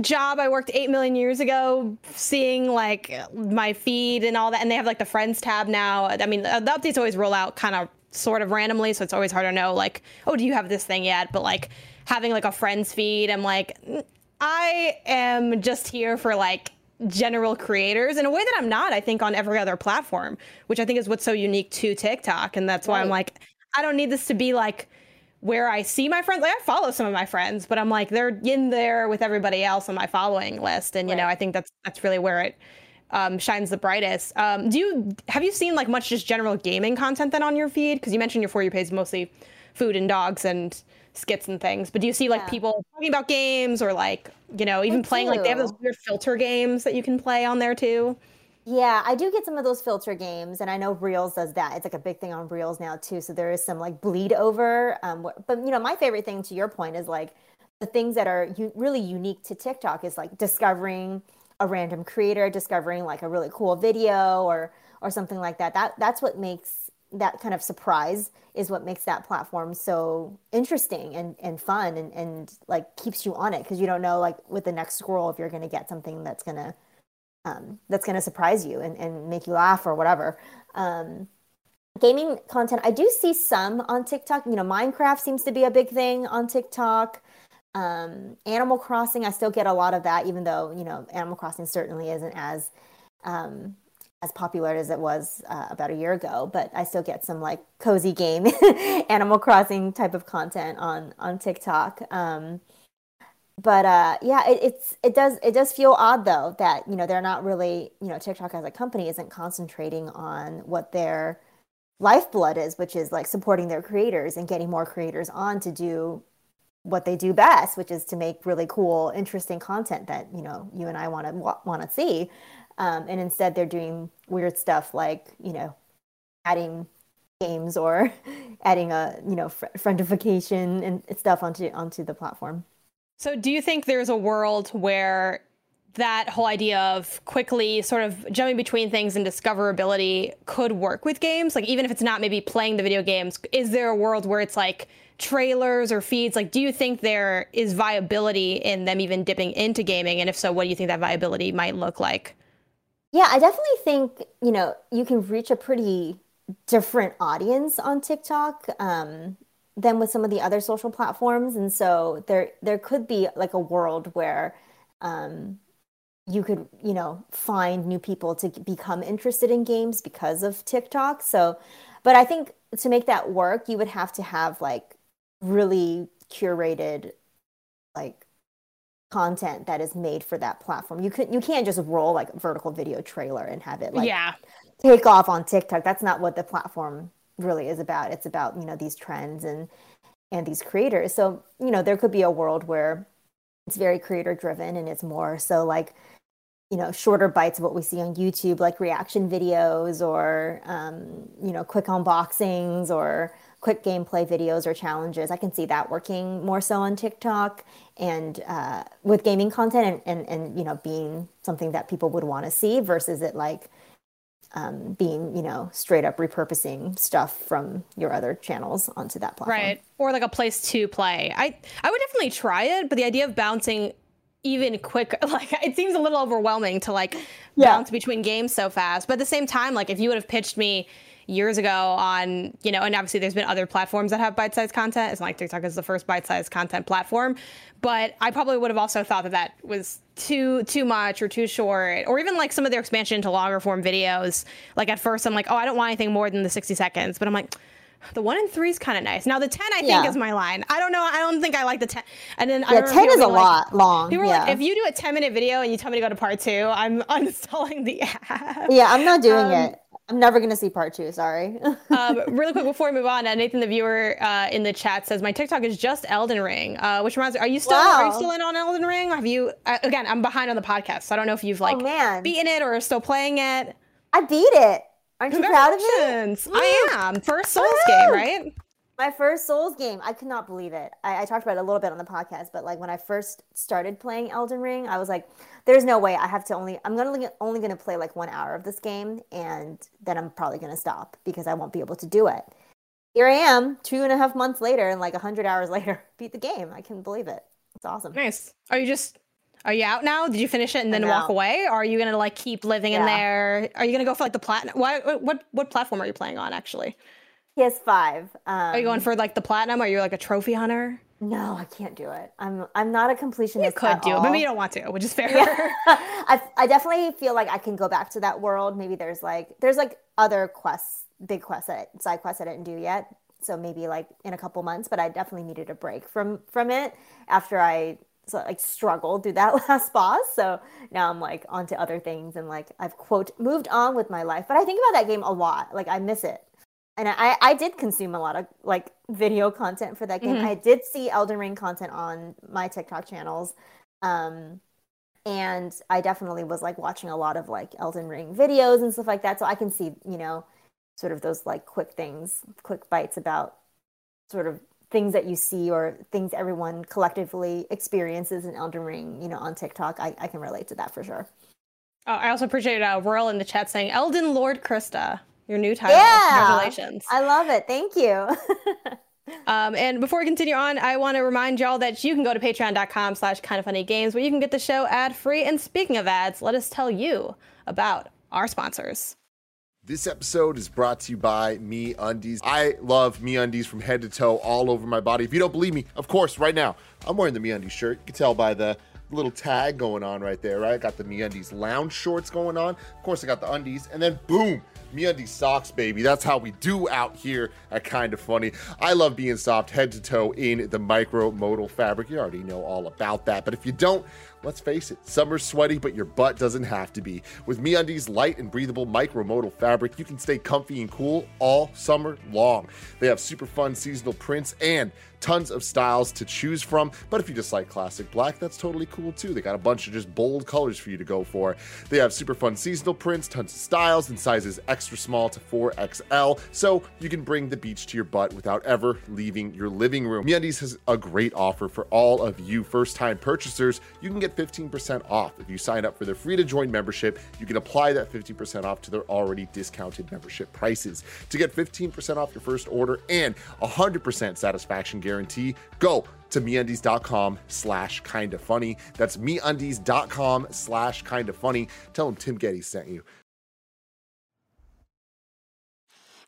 job I worked 8 million years ago, seeing like my feed and all that. And they have like the friends tab now. I mean, the updates always roll out kind of sort of randomly. So it's always hard to know, like, oh, do you have this thing yet? But like having like a friends feed, I'm like, I am just here for like general creators in a way that I'm not, I think, on every other platform, which I think is what's so unique to TikTok. And that's why right. I'm like, I don't need this to be like, where I see my friends. Like I follow some of my friends, but I'm like they're in there with everybody else on my following list, and you right. know I think that's that's really where it um, shines the brightest. Um, do you have you seen like much just general gaming content then on your feed? Because you mentioned your for you page mostly food and dogs and skits and things, but do you see like yeah. people talking about games or like you know even I playing do. like they have those weird filter games that you can play on there too? Yeah, I do get some of those filter games, and I know Reels does that. It's like a big thing on Reels now too. So there is some like bleed over. Um, but you know, my favorite thing to your point is like the things that are u- really unique to TikTok is like discovering a random creator, discovering like a really cool video or or something like that. That that's what makes that kind of surprise is what makes that platform so interesting and, and fun and, and like keeps you on it because you don't know like with the next scroll if you're going to get something that's going to um, that's going to surprise you and, and make you laugh or whatever. Um, gaming content, I do see some on TikTok. You know, Minecraft seems to be a big thing on TikTok. Um, Animal Crossing, I still get a lot of that, even though you know Animal Crossing certainly isn't as um, as popular as it was uh, about a year ago. But I still get some like cozy game Animal Crossing type of content on on TikTok. Um, but uh, yeah, it, it's it does it does feel odd though that you know they're not really you know TikTok as a company isn't concentrating on what their lifeblood is, which is like supporting their creators and getting more creators on to do what they do best, which is to make really cool, interesting content that you know you and I want to want to see. Um, and instead, they're doing weird stuff like you know adding games or adding a you know fr- friendification and stuff onto onto the platform. So, do you think there's a world where that whole idea of quickly sort of jumping between things and discoverability could work with games? Like, even if it's not maybe playing the video games, is there a world where it's like trailers or feeds? Like, do you think there is viability in them even dipping into gaming? And if so, what do you think that viability might look like? Yeah, I definitely think, you know, you can reach a pretty different audience on TikTok. Um, than with some of the other social platforms and so there there could be like a world where um, you could you know find new people to become interested in games because of TikTok. So, but I think to make that work, you would have to have like really curated like content that is made for that platform. You could you can't just roll like a vertical video trailer and have it like yeah. take off on TikTok. That's not what the platform really is about. It's about, you know, these trends and and these creators. So, you know, there could be a world where it's very creator driven and it's more so like you know shorter bites of what we see on youtube like reaction videos or um, you know quick unboxings or quick gameplay videos or challenges i can see that working more so on tiktok and uh, with gaming content and, and, and you know being something that people would want to see versus it like um, being, you know, straight up repurposing stuff from your other channels onto that platform. Right. Or like a place to play. I I would definitely try it, but the idea of bouncing even quick like it seems a little overwhelming to like yeah. bounce between games so fast. But at the same time, like if you would have pitched me years ago on, you know, and obviously there's been other platforms that have bite-sized content. It's not like TikTok is the first bite-sized content platform, but I probably would have also thought that that was too too much or too short, or even like some of their expansion into longer form videos. Like at first, I'm like, oh, I don't want anything more than the 60 seconds, but I'm like. The one and three is kind of nice. Now the ten, I think, is my line. I don't know. I don't think I like the ten. And then yeah, ten is a like, lot long. People yeah. like, if you do a ten minute video and you tell me to go to part two, I'm uninstalling the app. Yeah, I'm not doing um, it. I'm never going to see part two. Sorry. um, really quick before we move on, uh, Nathan, the viewer uh, in the chat says my TikTok is just Elden Ring. Uh, which reminds me, are you still wow. are you still in on Elden Ring? Have you? Uh, again, I'm behind on the podcast, so I don't know if you've like oh, beaten it or still playing it. I beat it. Aren't you proud of me? I am. First Souls game, right? My first Souls game. I could not believe it. I, I talked about it a little bit on the podcast, but like when I first started playing Elden Ring, I was like, there's no way I have to only I'm gonna only gonna play like one hour of this game and then I'm probably gonna stop because I won't be able to do it. Here I am, two and a half months later, and like a hundred hours later, beat the game. I can believe it. It's awesome. Nice. Are you just are you out now? Did you finish it and then walk away? Or are you gonna like keep living yeah. in there? Are you gonna go for like the platinum? What what what platform are you playing on actually? PS5. Um, are you going for like the platinum? Are you like a trophy hunter? No, I can't do it. I'm I'm not a completionist. You could do it. Maybe you don't want to, which is fair. Yeah. I I definitely feel like I can go back to that world. Maybe there's like there's like other quests, big quests that side quests I didn't do yet. So maybe like in a couple months, but I definitely needed a break from from it after I so, like struggled through that last boss. So now I'm like onto other things and like I've quote moved on with my life. But I think about that game a lot. Like I miss it and I, I did consume a lot of like video content for that game. Mm-hmm. I did see Elden Ring content on my TikTok channels. Um, and I definitely was like watching a lot of like Elden Ring videos and stuff like that. So I can see, you know, sort of those like quick things, quick bites about sort of things that you see or things everyone collectively experiences in Elden Ring, you know, on TikTok. I, I can relate to that for sure. Oh, I also appreciate uh, Royal in the chat saying Elden Lord Krysta. Your new title. Yeah. Congratulations. I love it. Thank you. um, and before we continue on, I want to remind y'all that you can go to patreon.com slash Kinda Funny games where you can get the show ad free. And speaking of ads, let us tell you about our sponsors. This episode is brought to you by MeUndies. I love MeUndies from head to toe, all over my body. If you don't believe me, of course, right now, I'm wearing the MeUndies shirt. You can tell by the little tag going on right there, right? I got the MeUndies lounge shorts going on. Of course, I got the undies, and then boom, MeUndies socks, baby. That's how we do out here at Kinda Funny. I love being soft head to toe in the micro modal fabric. You already know all about that. But if you don't, let's face it, summer's sweaty, but your butt doesn't have to be. With MeUndies light and breathable micro modal fabric, you can stay comfy and cool all summer long. They have super fun seasonal prints and tons of styles to choose from. But if you just like classic black, that's totally cool too. They got a bunch of just bold colors for you to go for. They have super fun seasonal prints, tons of styles, and sizes extra small to 4XL, so you can bring the beach to your butt without ever leaving your living room. MeUndies has a great offer for all of you first-time purchasers. You can get 15% off if you sign up for their free-to-join membership. You can apply that 15% off to their already discounted membership prices. To get 15% off your first order and 100% satisfaction guarantee, go to meundies.com slash kinda funny. That's meundies.com slash kinda funny. Tell them Tim Gettys sent you.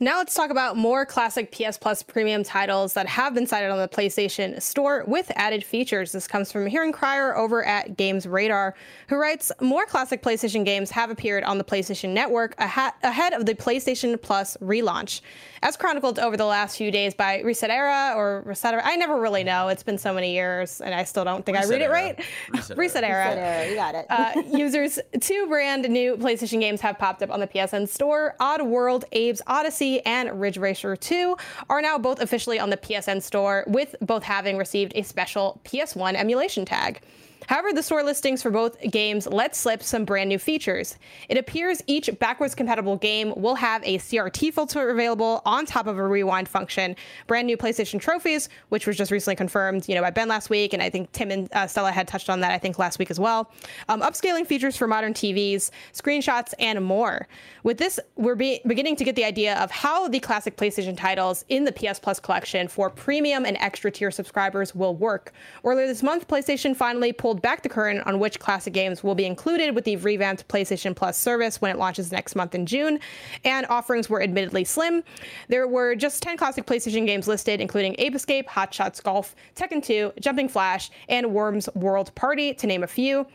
Now let's talk about more classic PS Plus premium titles that have been sighted on the PlayStation Store with added features. This comes from Hirun Cryer over at Games Radar, who writes More classic PlayStation games have appeared on the PlayStation Network ahead of the PlayStation Plus relaunch. As chronicled over the last few days by Reset Era or Reset Era, I never really know. It's been so many years, and I still don't think Reset I read era. it right. Reset, Reset Era. Reset Era. You got it. uh, users, two brand new PlayStation games have popped up on the PSN Store Oddworld, Abe's Oddysee and Ridge Racer 2 are now both officially on the PSN store, with both having received a special PS1 emulation tag. However, the store listings for both games let slip some brand new features. It appears each backwards compatible game will have a CRT filter available on top of a rewind function, brand new PlayStation trophies, which was just recently confirmed, you know, by Ben last week, and I think Tim and uh, Stella had touched on that I think last week as well. Um, upscaling features for modern TVs, screenshots, and more. With this, we're be- beginning to get the idea of how the classic PlayStation titles in the PS Plus collection for premium and extra tier subscribers will work. Earlier this month, PlayStation finally pulled back the curtain on which classic games will be included with the revamped PlayStation Plus service when it launches next month in June, and offerings were admittedly slim. There were just 10 classic PlayStation games listed, including Ape Escape, Hot Shots Golf, Tekken 2, Jumping Flash, and Worms World Party, to name a few.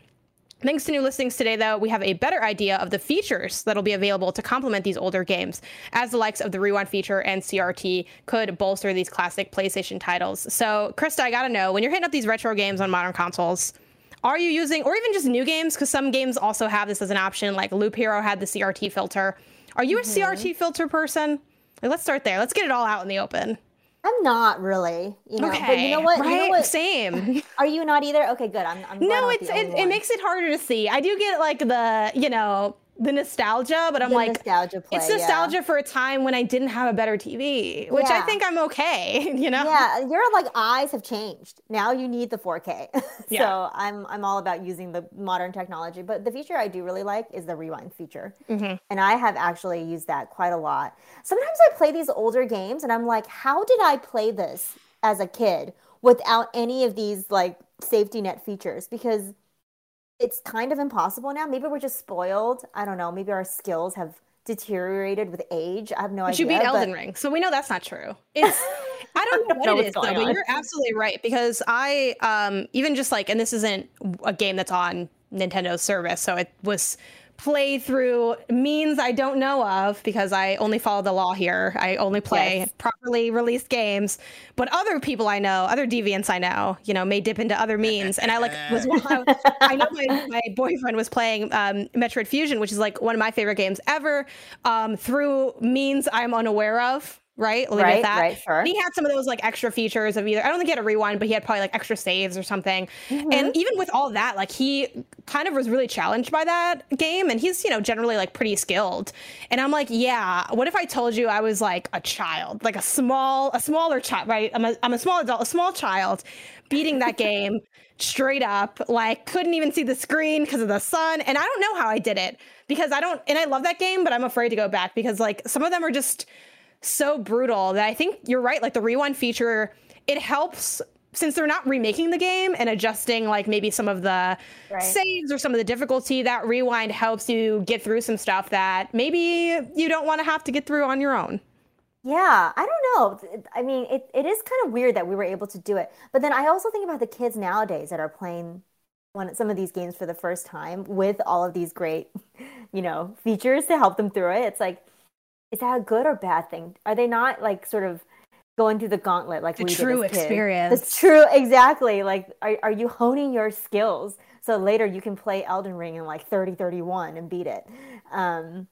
Thanks to new listings today, though, we have a better idea of the features that'll be available to complement these older games, as the likes of the Rewind feature and CRT could bolster these classic PlayStation titles. So, Krysta, I gotta know when you're hitting up these retro games on modern consoles, are you using, or even just new games, because some games also have this as an option, like Loop Hero had the CRT filter. Are you mm-hmm. a CRT filter person? Like, let's start there. Let's get it all out in the open. I'm not really, you know. Okay, but you know what? Right? You know what? Same. Are you not either? Okay, good. I'm. I'm no, it's it, it, makes it harder to see. I do get like the you know the nostalgia, but I'm the like, nostalgia play, it's nostalgia yeah. for a time when I didn't have a better TV, which yeah. I think I'm okay. You know? Yeah, your like eyes have changed. Now you need the 4K. so yeah. I'm I'm all about using the modern technology. But the feature I do really like is the rewind feature, mm-hmm. and I have actually used that quite a lot. Sometimes I play these older games, and I'm like, how did I play this as a kid without any of these like safety net features? Because it's kind of impossible now. Maybe we're just spoiled. I don't know. Maybe our skills have deteriorated with age. I have no but idea. You beat Elden but... Ring, so we know that's not true. It's I don't know what know it is though, on. but you're absolutely right because I um even just like and this isn't a game that's on Nintendo's service, so it was playthrough means I don't know of because I only follow the law here. I only play yes. properly released games. But other people I know, other deviants I know, you know, may dip into other means. And I like was I know my, my boyfriend was playing um, Metroid Fusion, which is like one of my favorite games ever, um, through means I'm unaware of right? Leave right, that. right, sure. And he had some of those like extra features of either I don't think he had a rewind, but he had probably like extra saves or something. Mm-hmm. And even with all that, like he kind of was really challenged by that game, and he's you know generally like pretty skilled. And I'm like, yeah, what if I told you I was like a child, like a small, a smaller child, right? I'm a I'm a small adult, a small child, beating that game straight up, like couldn't even see the screen because of the sun, and I don't know how I did it because I don't, and I love that game, but I'm afraid to go back because like some of them are just so brutal that I think you're right. Like the rewind feature, it helps since they're not remaking the game and adjusting like maybe some of the right. saves or some of the difficulty. That rewind helps you get through some stuff that maybe you don't want to have to get through on your own. Yeah, I don't know. I mean, it, it is kind of weird that we were able to do it. But then I also think about the kids nowadays that are playing one some of these games for the first time with all of these great, you know, features to help them through it. It's like is that a good or bad thing? Are they not like sort of going through the gauntlet like the we true did experience? The true, exactly. Like, are, are you honing your skills so later you can play Elden Ring in like 30, 31 and beat it? Um,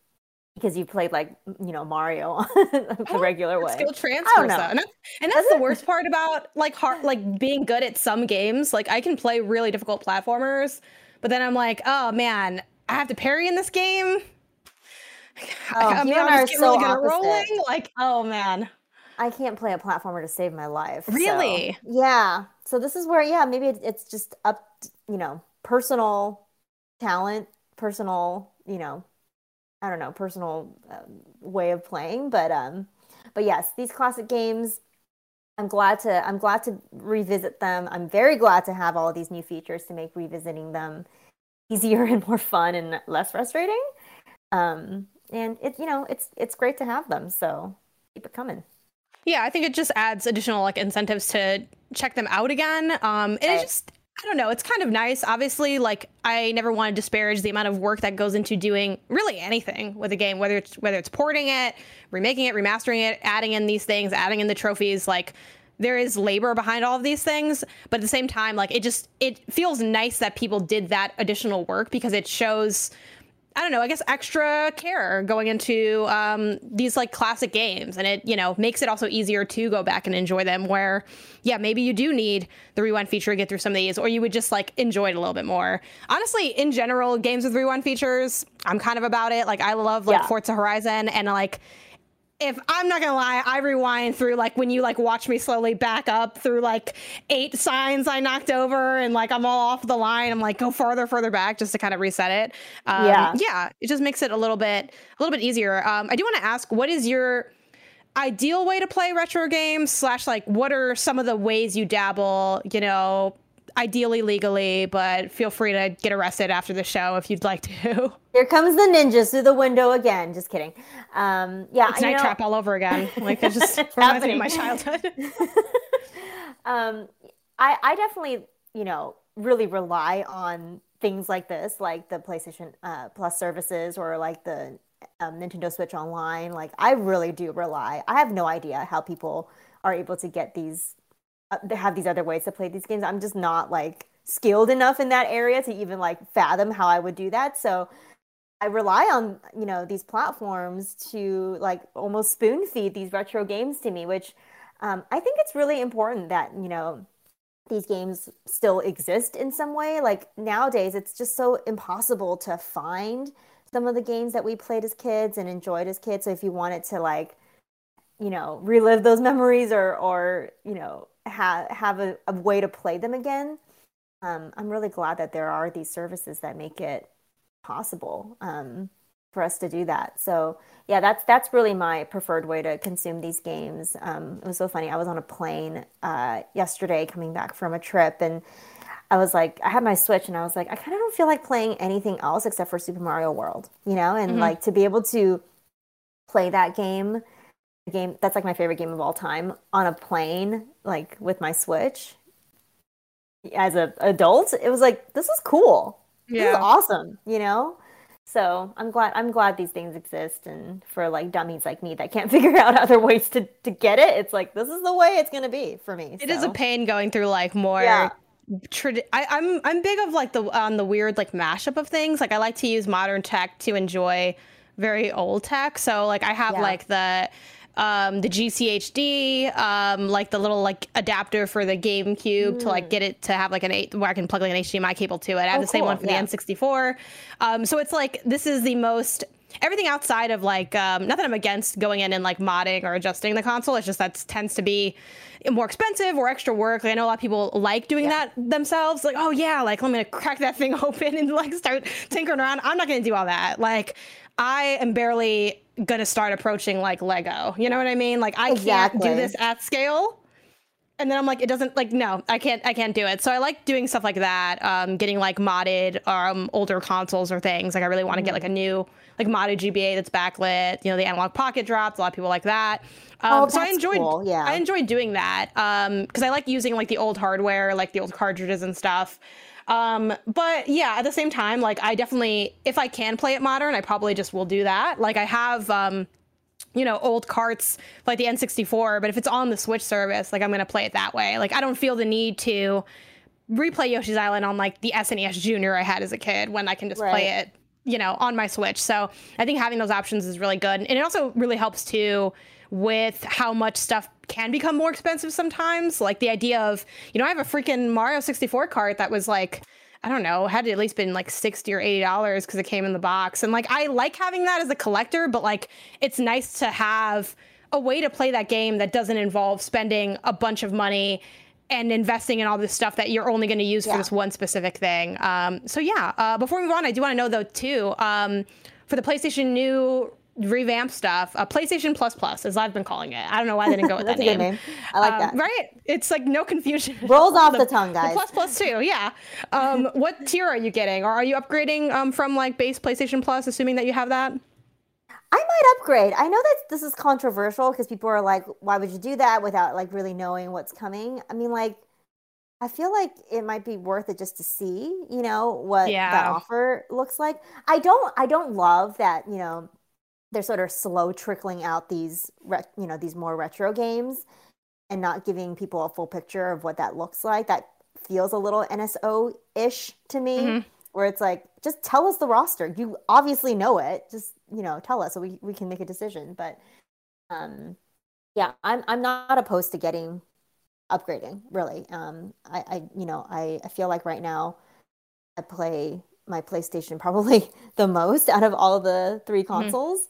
because you played like you know Mario the regular way. Skill transfers, though. And that's, and that's the worst part about like hard, like being good at some games. Like I can play really difficult platformers, but then I'm like, oh man, I have to parry in this game. Oh, I, I mean, I'm so really rolling. Like, oh man. I can't play a platformer to save my life. Really? So, yeah. So this is where, yeah, maybe it's just up, you know, personal talent, personal, you know, I don't know, personal um, way of playing. But um, but yes, these classic games. I'm glad to I'm glad to revisit them. I'm very glad to have all these new features to make revisiting them easier and more fun and less frustrating. Um, and it you know it's it's great to have them. So keep it coming. Yeah, I think it just adds additional like incentives to check them out again. Um, and right. it just I don't know. It's kind of nice. Obviously, like I never want to disparage the amount of work that goes into doing really anything with a game, whether it's whether it's porting it, remaking it, remastering it, adding in these things, adding in the trophies. Like there is labor behind all of these things, but at the same time, like it just it feels nice that people did that additional work because it shows I don't know, I guess extra care going into um, these like classic games. And it, you know, makes it also easier to go back and enjoy them where, yeah, maybe you do need the rewind feature to get through some of these, or you would just like enjoy it a little bit more. Honestly, in general, games with rewind features, I'm kind of about it. Like I love like yeah. Forza Horizon and like if I'm not gonna lie, I rewind through like when you like watch me slowly back up through like eight signs I knocked over and like I'm all off the line. I'm like go farther, further back just to kind of reset it. Um, yeah, yeah, it just makes it a little bit a little bit easier. Um, I do want to ask, what is your ideal way to play retro games? Slash, like, what are some of the ways you dabble? You know, ideally legally, but feel free to get arrested after the show if you'd like to. Here comes the ninjas through the window again. Just kidding. Um, yeah, it's night know, trap all over again. Like it just reminds me of my childhood. um, I I definitely you know really rely on things like this, like the PlayStation uh, Plus services or like the um, Nintendo Switch Online. Like I really do rely. I have no idea how people are able to get these uh, have these other ways to play these games. I'm just not like skilled enough in that area to even like fathom how I would do that. So I rely on, you know, these platforms to like almost spoon feed these retro games to me, which um, I think it's really important that, you know, these games still exist in some way. Like nowadays, it's just so impossible to find some of the games that we played as kids and enjoyed as kids. So if you wanted to like, you know, relive those memories or, or, you know, have have a, a way to play them again. Um, I'm really glad that there are these services that make it possible um, for us to do that. So yeah, that's that's really my preferred way to consume these games. Um, it was so funny. I was on a plane uh, yesterday coming back from a trip, and I was like, I had my Switch, and I was like, I kind of don't feel like playing anything else except for Super Mario World, you know, and mm-hmm. like to be able to play that game game that's like my favorite game of all time on a plane like with my switch as a adult it was like this is cool yeah. this is awesome you know so i'm glad i'm glad these things exist and for like dummies like me that can't figure out other ways to to get it it's like this is the way it's gonna be for me It so. is a pain going through like more yeah. Tradi- I, I'm I'm big of like the on um, the weird like mashup of things. Like I like to use modern tech to enjoy very old tech. So like I have yeah. like the um, the GCHD, um, like the little like adapter for the GameCube mm. to like get it to have like an eight where I can plug like an HDMI cable to it. I have oh, the same one for yeah. the N64. Um, so it's like this is the most everything outside of like um, not that I'm against going in and like modding or adjusting the console. It's just that tends to be more expensive or extra work. Like, I know a lot of people like doing yeah. that themselves. Like, oh yeah, like I'm gonna crack that thing open and like start tinkering around. I'm not gonna do all that. Like, I am barely gonna start approaching like Lego. You know what I mean? Like I exactly. can't do this at scale. And then I'm like, it doesn't like no, I can't I can't do it. So I like doing stuff like that, um, getting like modded um older consoles or things. Like I really want to mm-hmm. get like a new like modded GBA that's backlit. You know, the Analogue Pocket drops. A lot of people like that. Um, oh, so I enjoyed cool. yeah. I enjoyed doing that because um, I like using like the old hardware, like the old cartridges and stuff. Um, but yeah, at the same time, like I definitely, if I can play it modern, I probably just will do that. Like I have, um, you know, old carts like the N64, but if it's on the Switch service, like I'm gonna play it that way. Like I don't feel the need to replay Yoshi's Island on like the SNES Junior I had as a kid when I can just right. play it you know, on my Switch. So I think having those options is really good. And it also really helps too with how much stuff can become more expensive sometimes. Like the idea of, you know, I have a freaking Mario 64 cart that was like, I don't know, had at least been like 60 or 80 dollars because it came in the box. And like I like having that as a collector, but like it's nice to have a way to play that game that doesn't involve spending a bunch of money and investing in all this stuff that you're only going to use yeah. for this one specific thing. Um, so yeah, uh, before we move on, I do want to know though too, um, for the PlayStation new revamp stuff, uh, PlayStation Plus Plus, as I've been calling it. I don't know why they didn't go with that name. name. I like um, that. Right? It's like no confusion. Rolls off the, the, tongue, guys. The plus Plus too, yeah. Um, what tier are you getting, or are you upgrading um, from like base PlayStation Plus, assuming that you have that? I might upgrade. I know that this is controversial because people are like, why would you do that without like really knowing what's coming? I mean, like, I feel like it might be worth it just to see, you know, what yeah. that offer looks like. I don't I don't love that, you know, they're sort of slow trickling out these you know, these more retro games and not giving people a full picture of what that looks like. That feels a little NSO-ish to me. Mm-hmm. Where it's like, just tell us the roster. You obviously know it. Just you know tell us so we, we can make a decision but um yeah i'm i'm not opposed to getting upgrading really um i i you know i i feel like right now i play my playstation probably the most out of all the three mm-hmm. consoles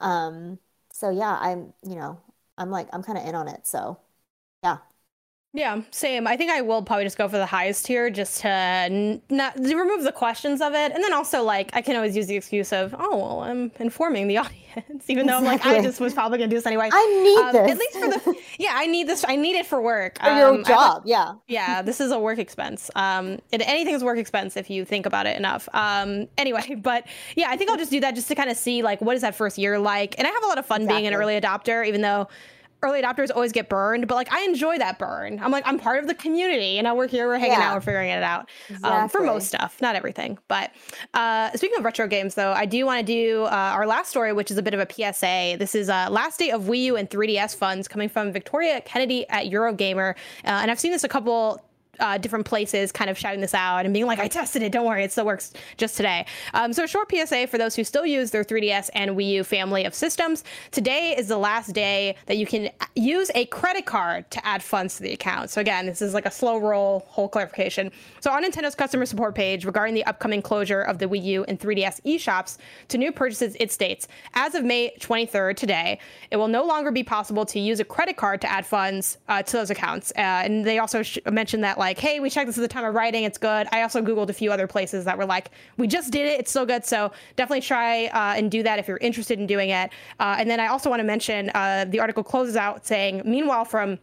mm-hmm. um so yeah i'm you know i'm like i'm kind of in on it so yeah, same. I think I will probably just go for the highest tier just to n- not to remove the questions of it, and then also like I can always use the excuse of oh well I'm informing the audience, even though exactly. I'm like I just was probably gonna do this anyway. I need um, this at least for the yeah I need this I need it for work for um, your job. yeah, yeah. This is a work expense. Um, it, anything's work expense if you think about it enough. Um, anyway, but yeah, I think I'll just do that just to kind of see like what is that first year like, and I have a lot of fun exactly. being an early adopter, even though early adopters always get burned, but like I enjoy that burn. I'm like I'm part of the community. You know, we're here, we're hanging yeah. out, we're figuring it out exactly. um, for most stuff, not everything. But uh, speaking of retro games, though, I do want to do uh, our last story, which is a bit of a PSA. This is uh, last day of Wii U and 3DS funds coming from Victoria Kennedy at Eurogamer, uh, and I've seen this a couple uh, different places kind of shouting this out and being like, I tested it, don't worry, it still works just today. Um, so, a short PSA for those who still use their 3DS and Wii U family of systems. Today is the last day that you can use a credit card to add funds to the account. So, again, this is like a slow roll, whole clarification. So, on Nintendo's customer support page regarding the upcoming closure of the Wii U and 3DS eShops to new purchases, it states, as of May 23rd, today, it will no longer be possible to use a credit card to add funds uh, to those accounts. Uh, and they also sh- mentioned that, like, hey, we checked this at the time of writing, it's good. I also Googled a few other places that were like, we just did it, it's so good. So definitely try uh, and do that if you're interested in doing it. Uh, and then I also want to mention uh, the article closes out saying, meanwhile, from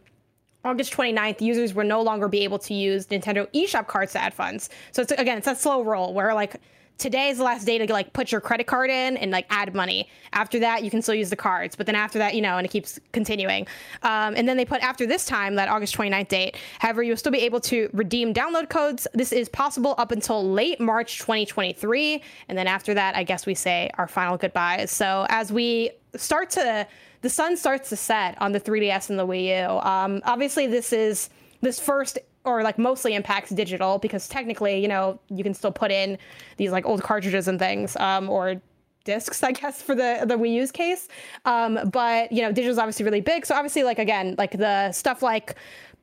August 29th, users will no longer be able to use Nintendo eShop cards to add funds. So it's again, it's a slow roll where like today is the last day to like put your credit card in and like add money. After that, you can still use the cards, but then after that, you know, and it keeps continuing. Um, and then they put after this time, that August 29th date, however, you'll still be able to redeem download codes. This is possible up until late March 2023. And then after that, I guess we say our final goodbyes. So as we start to, the sun starts to set on the 3DS and the Wii U. Um, obviously, this is this first or like mostly impacts digital because technically, you know, you can still put in these like old cartridges and things, um, or discs, I guess, for the the Wii U's case. Um, but you know, digital is obviously really big. So obviously, like again, like the stuff like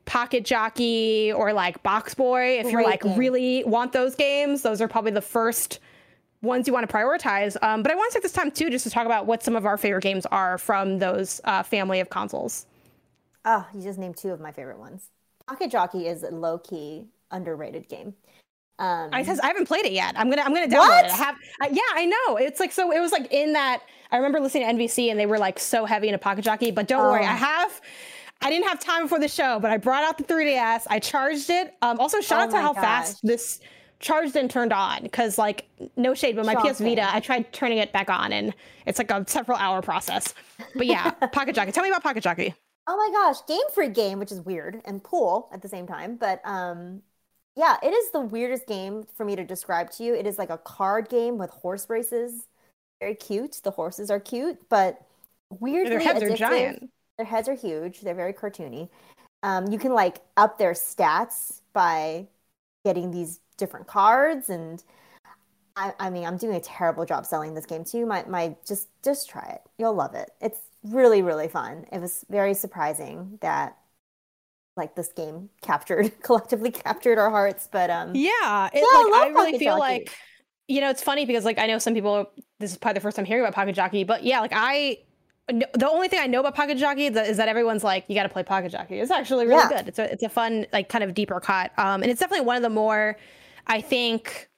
Pocket Jockey or like Box Boy, if you're like game. really want those games, those are probably the first ones you want to prioritize. Um, but I want to take this time too just to talk about what some of our favorite games are from those uh, family of consoles. Oh, you just named two of my favorite ones. Pocket Jockey is a low key underrated game. Um, I, says, I haven't played it yet. I'm gonna I'm gonna download what? it. I have uh, yeah, I know. It's like so. It was like in that. I remember listening to NVC and they were like so heavy into Pocket Jockey. But don't worry, I oh. have. I didn't have time before the show, but I brought out the 3DS. I charged it. Um, also, shout oh out to how gosh. fast this charged and turned on because like no shade but my Shocking. ps vita i tried turning it back on and it's like a several hour process but yeah pocket jockey tell me about pocket jockey Oh my gosh, Game Freak game, which is weird and pool at the same time. But um, yeah, it is the weirdest game for me to describe to you. It is like a card game with horse races. Very cute. The horses are cute, but weirdly their heads addictive. are giant. Their heads are huge. They're very cartoony. Um, you can like up their stats by getting these different cards and I, I mean, I'm doing a terrible job selling this game to you. My, my, just, just try it. You'll love it. It's really, really fun. It was very surprising that like this game captured collectively captured our hearts but um yeah it, yeah like, i, I really feel jockey. like you know it's funny because like i know some people this is probably the first time hearing about pocket jockey but yeah like i the only thing I know about Pocket Jockey is that, is that everyone's like, you got to play Pocket Jockey. It's actually really yeah. good. It's a it's a fun like kind of deeper cut, um, and it's definitely one of the more, I think,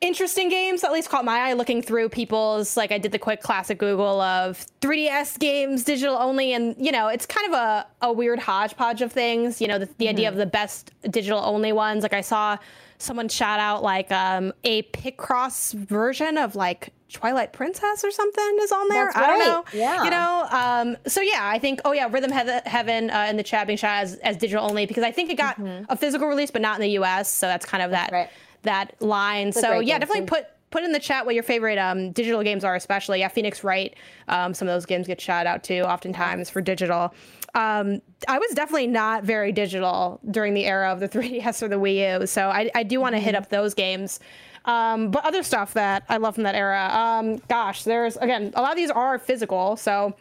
interesting games at least caught my eye looking through people's like I did the quick classic Google of 3DS games digital only and you know it's kind of a, a weird hodgepodge of things you know the, the mm-hmm. idea of the best digital only ones like I saw someone shout out like um, a Picross version of like Twilight Princess or something is on there. That's I don't know. Yeah. You know. Um, so yeah, I think. Oh yeah, Rhythm Heaven uh, in the chat being shot as, as digital only because I think it got mm-hmm. a physical release, but not in the U.S. So that's kind of that right that line. so yeah, definitely put put in the chat what your favorite um, digital games are, especially. Yeah, Phoenix Wright. Um, some of those games get shot out too, oftentimes for digital. Um, I was definitely not very digital during the era of the 3DS or the Wii U, so I, I do want to hit mm-hmm. up those games. Um, but other stuff that I love from that era, um, gosh, there's again a lot of these are physical, so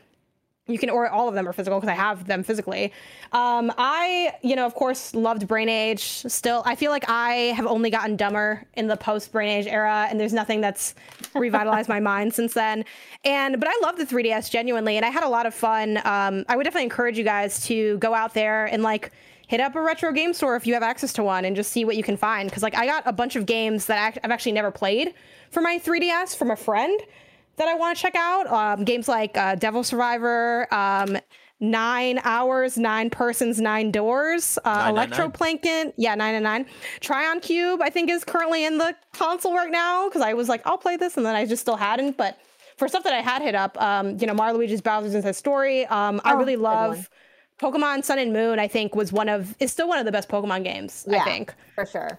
you can or all of them are physical because i have them physically. Um, i you know of course loved brain age. Still i feel like i have only gotten dumber in the post brain age era and there's nothing that's revitalized my mind since then. And but i love the 3ds genuinely and i had a lot of fun. Um, i would definitely encourage you guys to go out there and like hit up a retro game store if you have access to one and just see what you can find. Because like i got a bunch of games that i've actually never played for my 3ds from a friend that I want to check out. Um, games like uh, Devil Survivor, um, Nine Hours, Nine Persons, Nine Doors, uh, nine, Electroplankton. Nine, nine. Yeah, nine and nine. Trion Cube, I think, is currently in the console right now because I was like, I'll play this, and then I just still hadn't. But for stuff that I had hit up, um, you know, Mario Luigi's Bowser's Inside Story. Um, oh, I really love Pokemon Sun and Moon. I think was one of is still one of the best Pokemon games. Yeah, I think for sure.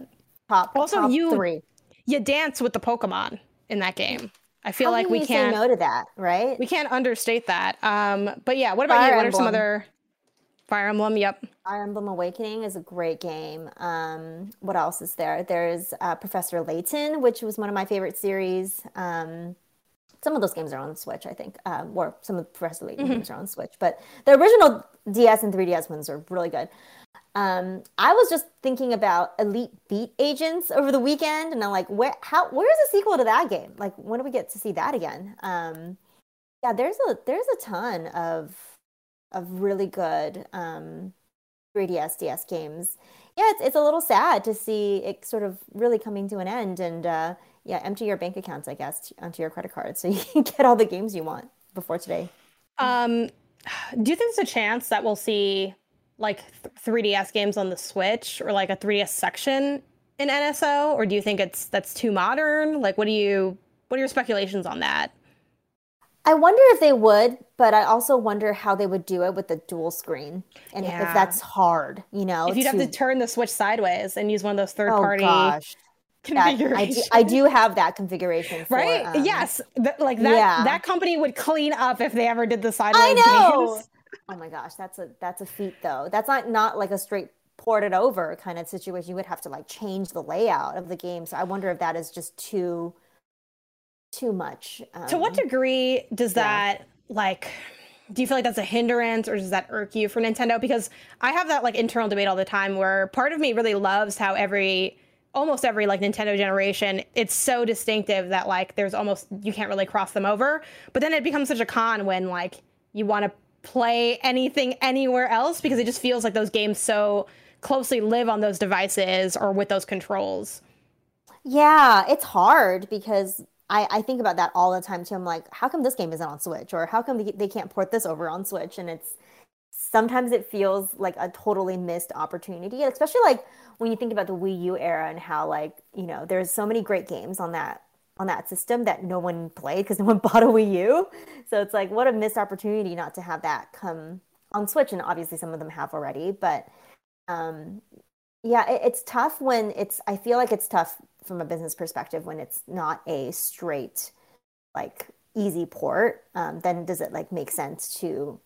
Top. Also, top you three. you dance with the Pokemon in that game. I feel How like we can't say no to that, right? We can't understate that. Um, but yeah, what about Fire you? What Emblem. are some other Fire Emblem? Yep. Fire Emblem Awakening is a great game. Um, what else is there? There's uh, Professor Layton, which was one of my favorite series. Um, some of those games are on Switch, I think, um, or some of the Professor Layton mm-hmm. games are on Switch. But the original DS and 3DS ones are really good. Um, I was just thinking about Elite Beat Agents over the weekend, and I'm like, where, how, where's the sequel to that game? Like, when do we get to see that again? Um, yeah, there's a there's a ton of of really good um, 3DS DS games. Yeah, it's it's a little sad to see it sort of really coming to an end, and uh, yeah, empty your bank accounts, I guess, onto your credit card so you can get all the games you want before today. Um, do you think there's a chance that we'll see like 3DS games on the Switch or like a 3DS section in NSO, or do you think it's that's too modern? Like, what do you what are your speculations on that? I wonder if they would, but I also wonder how they would do it with the dual screen, and yeah. if that's hard. You know, if you'd to... have to turn the Switch sideways and use one of those third party. Oh, that, I, do, I, do, have that configuration, for, right? Um, yes, like that. Yeah. That company would clean up if they ever did the sideways. I know. Games. Oh my gosh, that's a that's a feat though. That's not not like a straight ported over kind of situation. You would have to like change the layout of the game. So I wonder if that is just too too much. Um, to what um, degree does that yeah. like do you feel like that's a hindrance or does that irk you for Nintendo? Because I have that like internal debate all the time where part of me really loves how every almost every like Nintendo generation, it's so distinctive that like there's almost you can't really cross them over. But then it becomes such a con when like you want to play anything anywhere else because it just feels like those games so closely live on those devices or with those controls. Yeah, it's hard because I, I think about that all the time too. I'm like, how come this game isn't on Switch? Or how come they can't port this over on Switch? And it's sometimes it feels like a totally missed opportunity, especially like when you think about the Wii U era and how like, you know, there's so many great games on that on that system that no one played because no one bought a Wii U. So it's like what a missed opportunity not to have that come on Switch, and obviously some of them have already. But um, yeah, it, it's tough when it's. I feel like it's tough from a business perspective when it's not a straight like easy port. Um, then does it like make sense to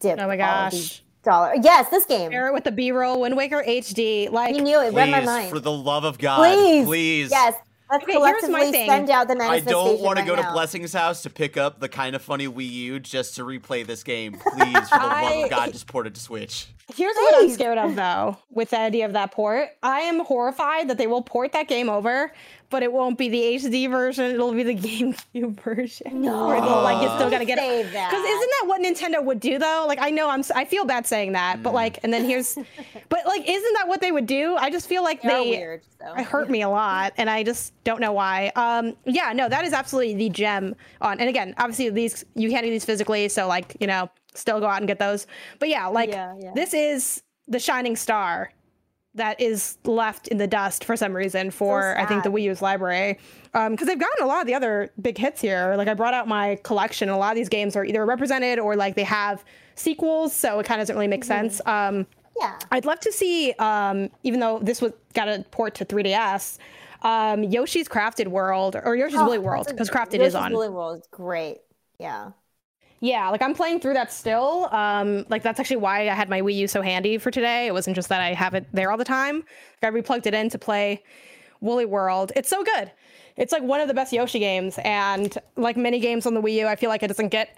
dip? Oh my gosh. Dollar. Yes, this game. Share it with the B-roll Wind Waker HD. Like you knew it please, read my mind. For the love of God, please, please. Yes, Let's Okay, collectively here's my thing. send out the I don't want to right go to. Blessing's house to pick up the Kinda Funny Wii U just to replay this game. Please, for the love of God, just port it to Switch. Here's what I'm scared of though, with the idea of that port. I am horrified that they will port that game over, but it won't be the HD version. It'll be the GameCube version. No. where they'll like it's still gonna get Say Because isn't that what Nintendo would do though? Like I know I'm I feel bad saying that, but like and then here's, but like isn't that what they would do? I just feel like They they weird. So. it hurt me a lot and i just don't know why um yeah no that is absolutely the gem on and again obviously these you can't do these physically so like you know still go out and get those but yeah like Yeah, yeah. this is the shining star that is left in the dust for some reason for i think the wii u's library um because they've gotten a lot of the other big hits here like i brought out my collection and a lot of these games are either represented or like they have sequels so it kind of doesn't really make Mm-hmm. sense um Yeah. I'd love to see, um, even though this was got a port to 3DS, um, Yoshi's Crafted World or Yoshi's Woolly World because Crafted is on. Woolly World is great. Yeah. Yeah, like I'm playing through that still. Um, like that's actually why I had my Wii U so handy for today. It wasn't just that I have it there all the time. Like, I replugged it in to play Woolly World. It's so good. It's like one of the best Yoshi games, and like many games on the Wii U, I feel like it doesn't get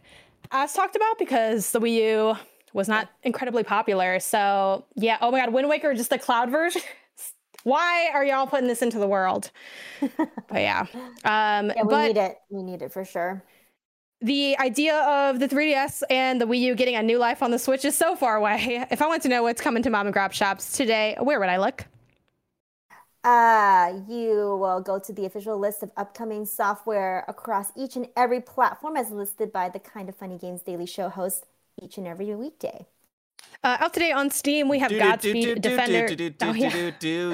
as talked about because the Wii U was not incredibly popular. So yeah, oh my God, Wind Waker, just the cloud version. Why are y'all putting this into the world? but yeah, um, Yeah, we but need it. We need it for sure. The idea of the 3DS and the Wii U getting a new life on the Switch is so far away. If I want to know what's coming to mom and grab shops today, where would I look? Uh, you will go to the official list of upcoming software across each and every platform as listed by the Kinda Funny Games Daily Show host each and every weekday. Uh, out today on Steam, we have Godspeed Defender. Oh, yeah.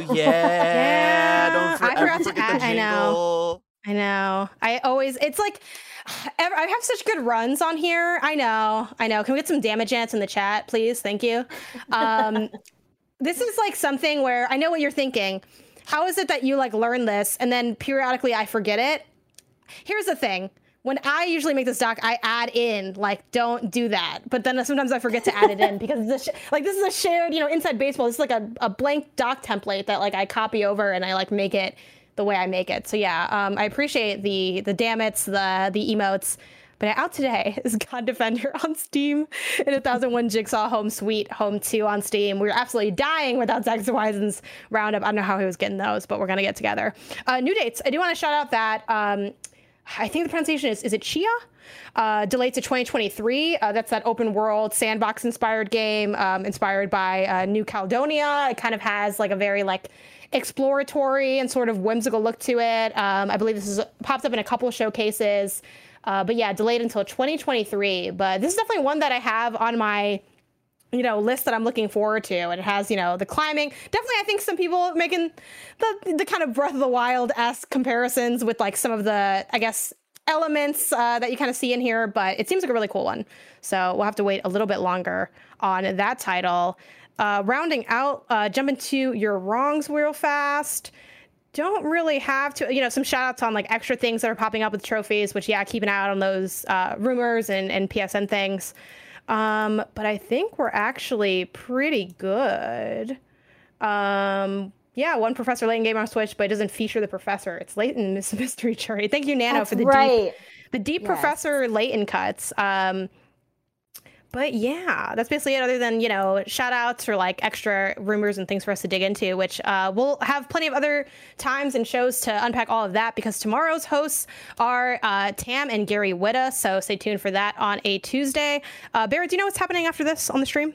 Yeah, Yeah, don't for- I forgot ever to forget the add- I know. I know. I always, it's like, I have such good runs on here. I know. I know. Can we get some dammits in the chat, please? Thank you. Um, this is like something where I know what you're thinking. How is it that you like learn this and then periodically I forget it? Here's the thing. When I usually make this doc, I add in like, don't do that. But then sometimes I forget to add it in because sh- like this is a shared, you know, inside baseball. This is like a, a blank doc template that like I copy over and I like make it the way I make it. So yeah, um, I appreciate the the dammits, the the emotes. But out today is God Defender on Steam in 1001 Jigsaw Home Sweet Home 2 on Steam. We were absolutely dying without Zach Wisen's roundup. I don't know how he was getting those, but we're going to get together. Uh, new dates. I do want to shout out that um, I think the pronunciation is, is it Tchia? Uh, delayed to 2023. Uh, that's that open world sandbox inspired game um, inspired by uh, New Caledonia. It kind of has like a very like exploratory and sort of whimsical look to it. Um, I believe this is popped up in a couple showcases. Uh, but yeah, delayed until 2023. But this is definitely one that I have on my you know list that I'm looking forward to. And it has you know the climbing. Definitely, I think some people making the the kind of Breath of the Wild esque comparisons with like some of the I guess elements uh, that you kind of see in here. But it seems like a really cool one. So we'll have to wait a little bit longer on that title. Uh, rounding out, uh, jump into your wrongs real fast. Don't really have to you know some shout outs on like extra things that are popping up with trophies which yeah keep an eye out on those uh, rumors and, and psn things. Um, but i think we're actually pretty good. Um, yeah one professor layton game on switch but it doesn't feature the professor. It's layton miss mystery journey thank you nano That's for the right. deep the deep Yes. professor layton cuts. Um, but yeah, that's basically it. Other than you know, shout outs or like extra rumors and things for us to dig into, which uh, we'll have plenty of other times and shows to unpack all of that because tomorrow's hosts are uh, Tam and Gary Whitta. So stay tuned for that on a Tuesday. Uh, Barrett, do you know what's happening after this on the stream?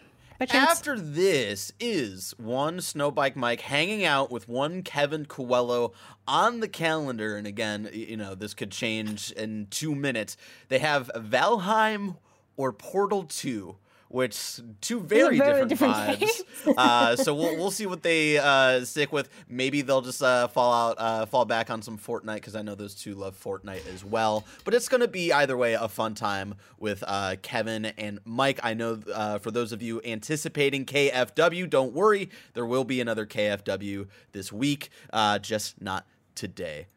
After this is one Snowbike Mike hanging out with one Kevin Coelho on the calendar. And again, you know, this could change in two minutes. They have Valheim or Portal 2. Which two very, very different, different vibes. uh, so we'll we'll see what they uh, stick with. Maybe they'll just uh, fall out, uh, fall back on some Fortnite because I know those two love Fortnite as well. But it's gonna be either way a fun time with uh, Kevin and Mike. I know uh, for those of you anticipating KFW, don't worry, there will be another KFW this week, uh, just not today.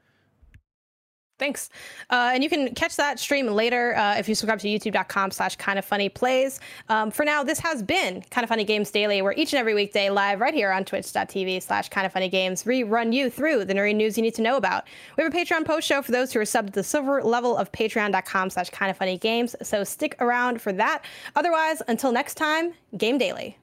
Thanks. Uh, and you can catch that stream later uh, if you subscribe to youtube.com slash kind of funny plays. Um, for now, this has been Kinda Funny Games Daily, where each and every weekday live right here on twitch.tv slash kind of funny games, we run you through the nerdy news you need to know about. We have a Patreon post show for those who are subbed to the silver level of patreon.com slash kind of funny games. So stick around for that. Otherwise, until next time, Game Daily.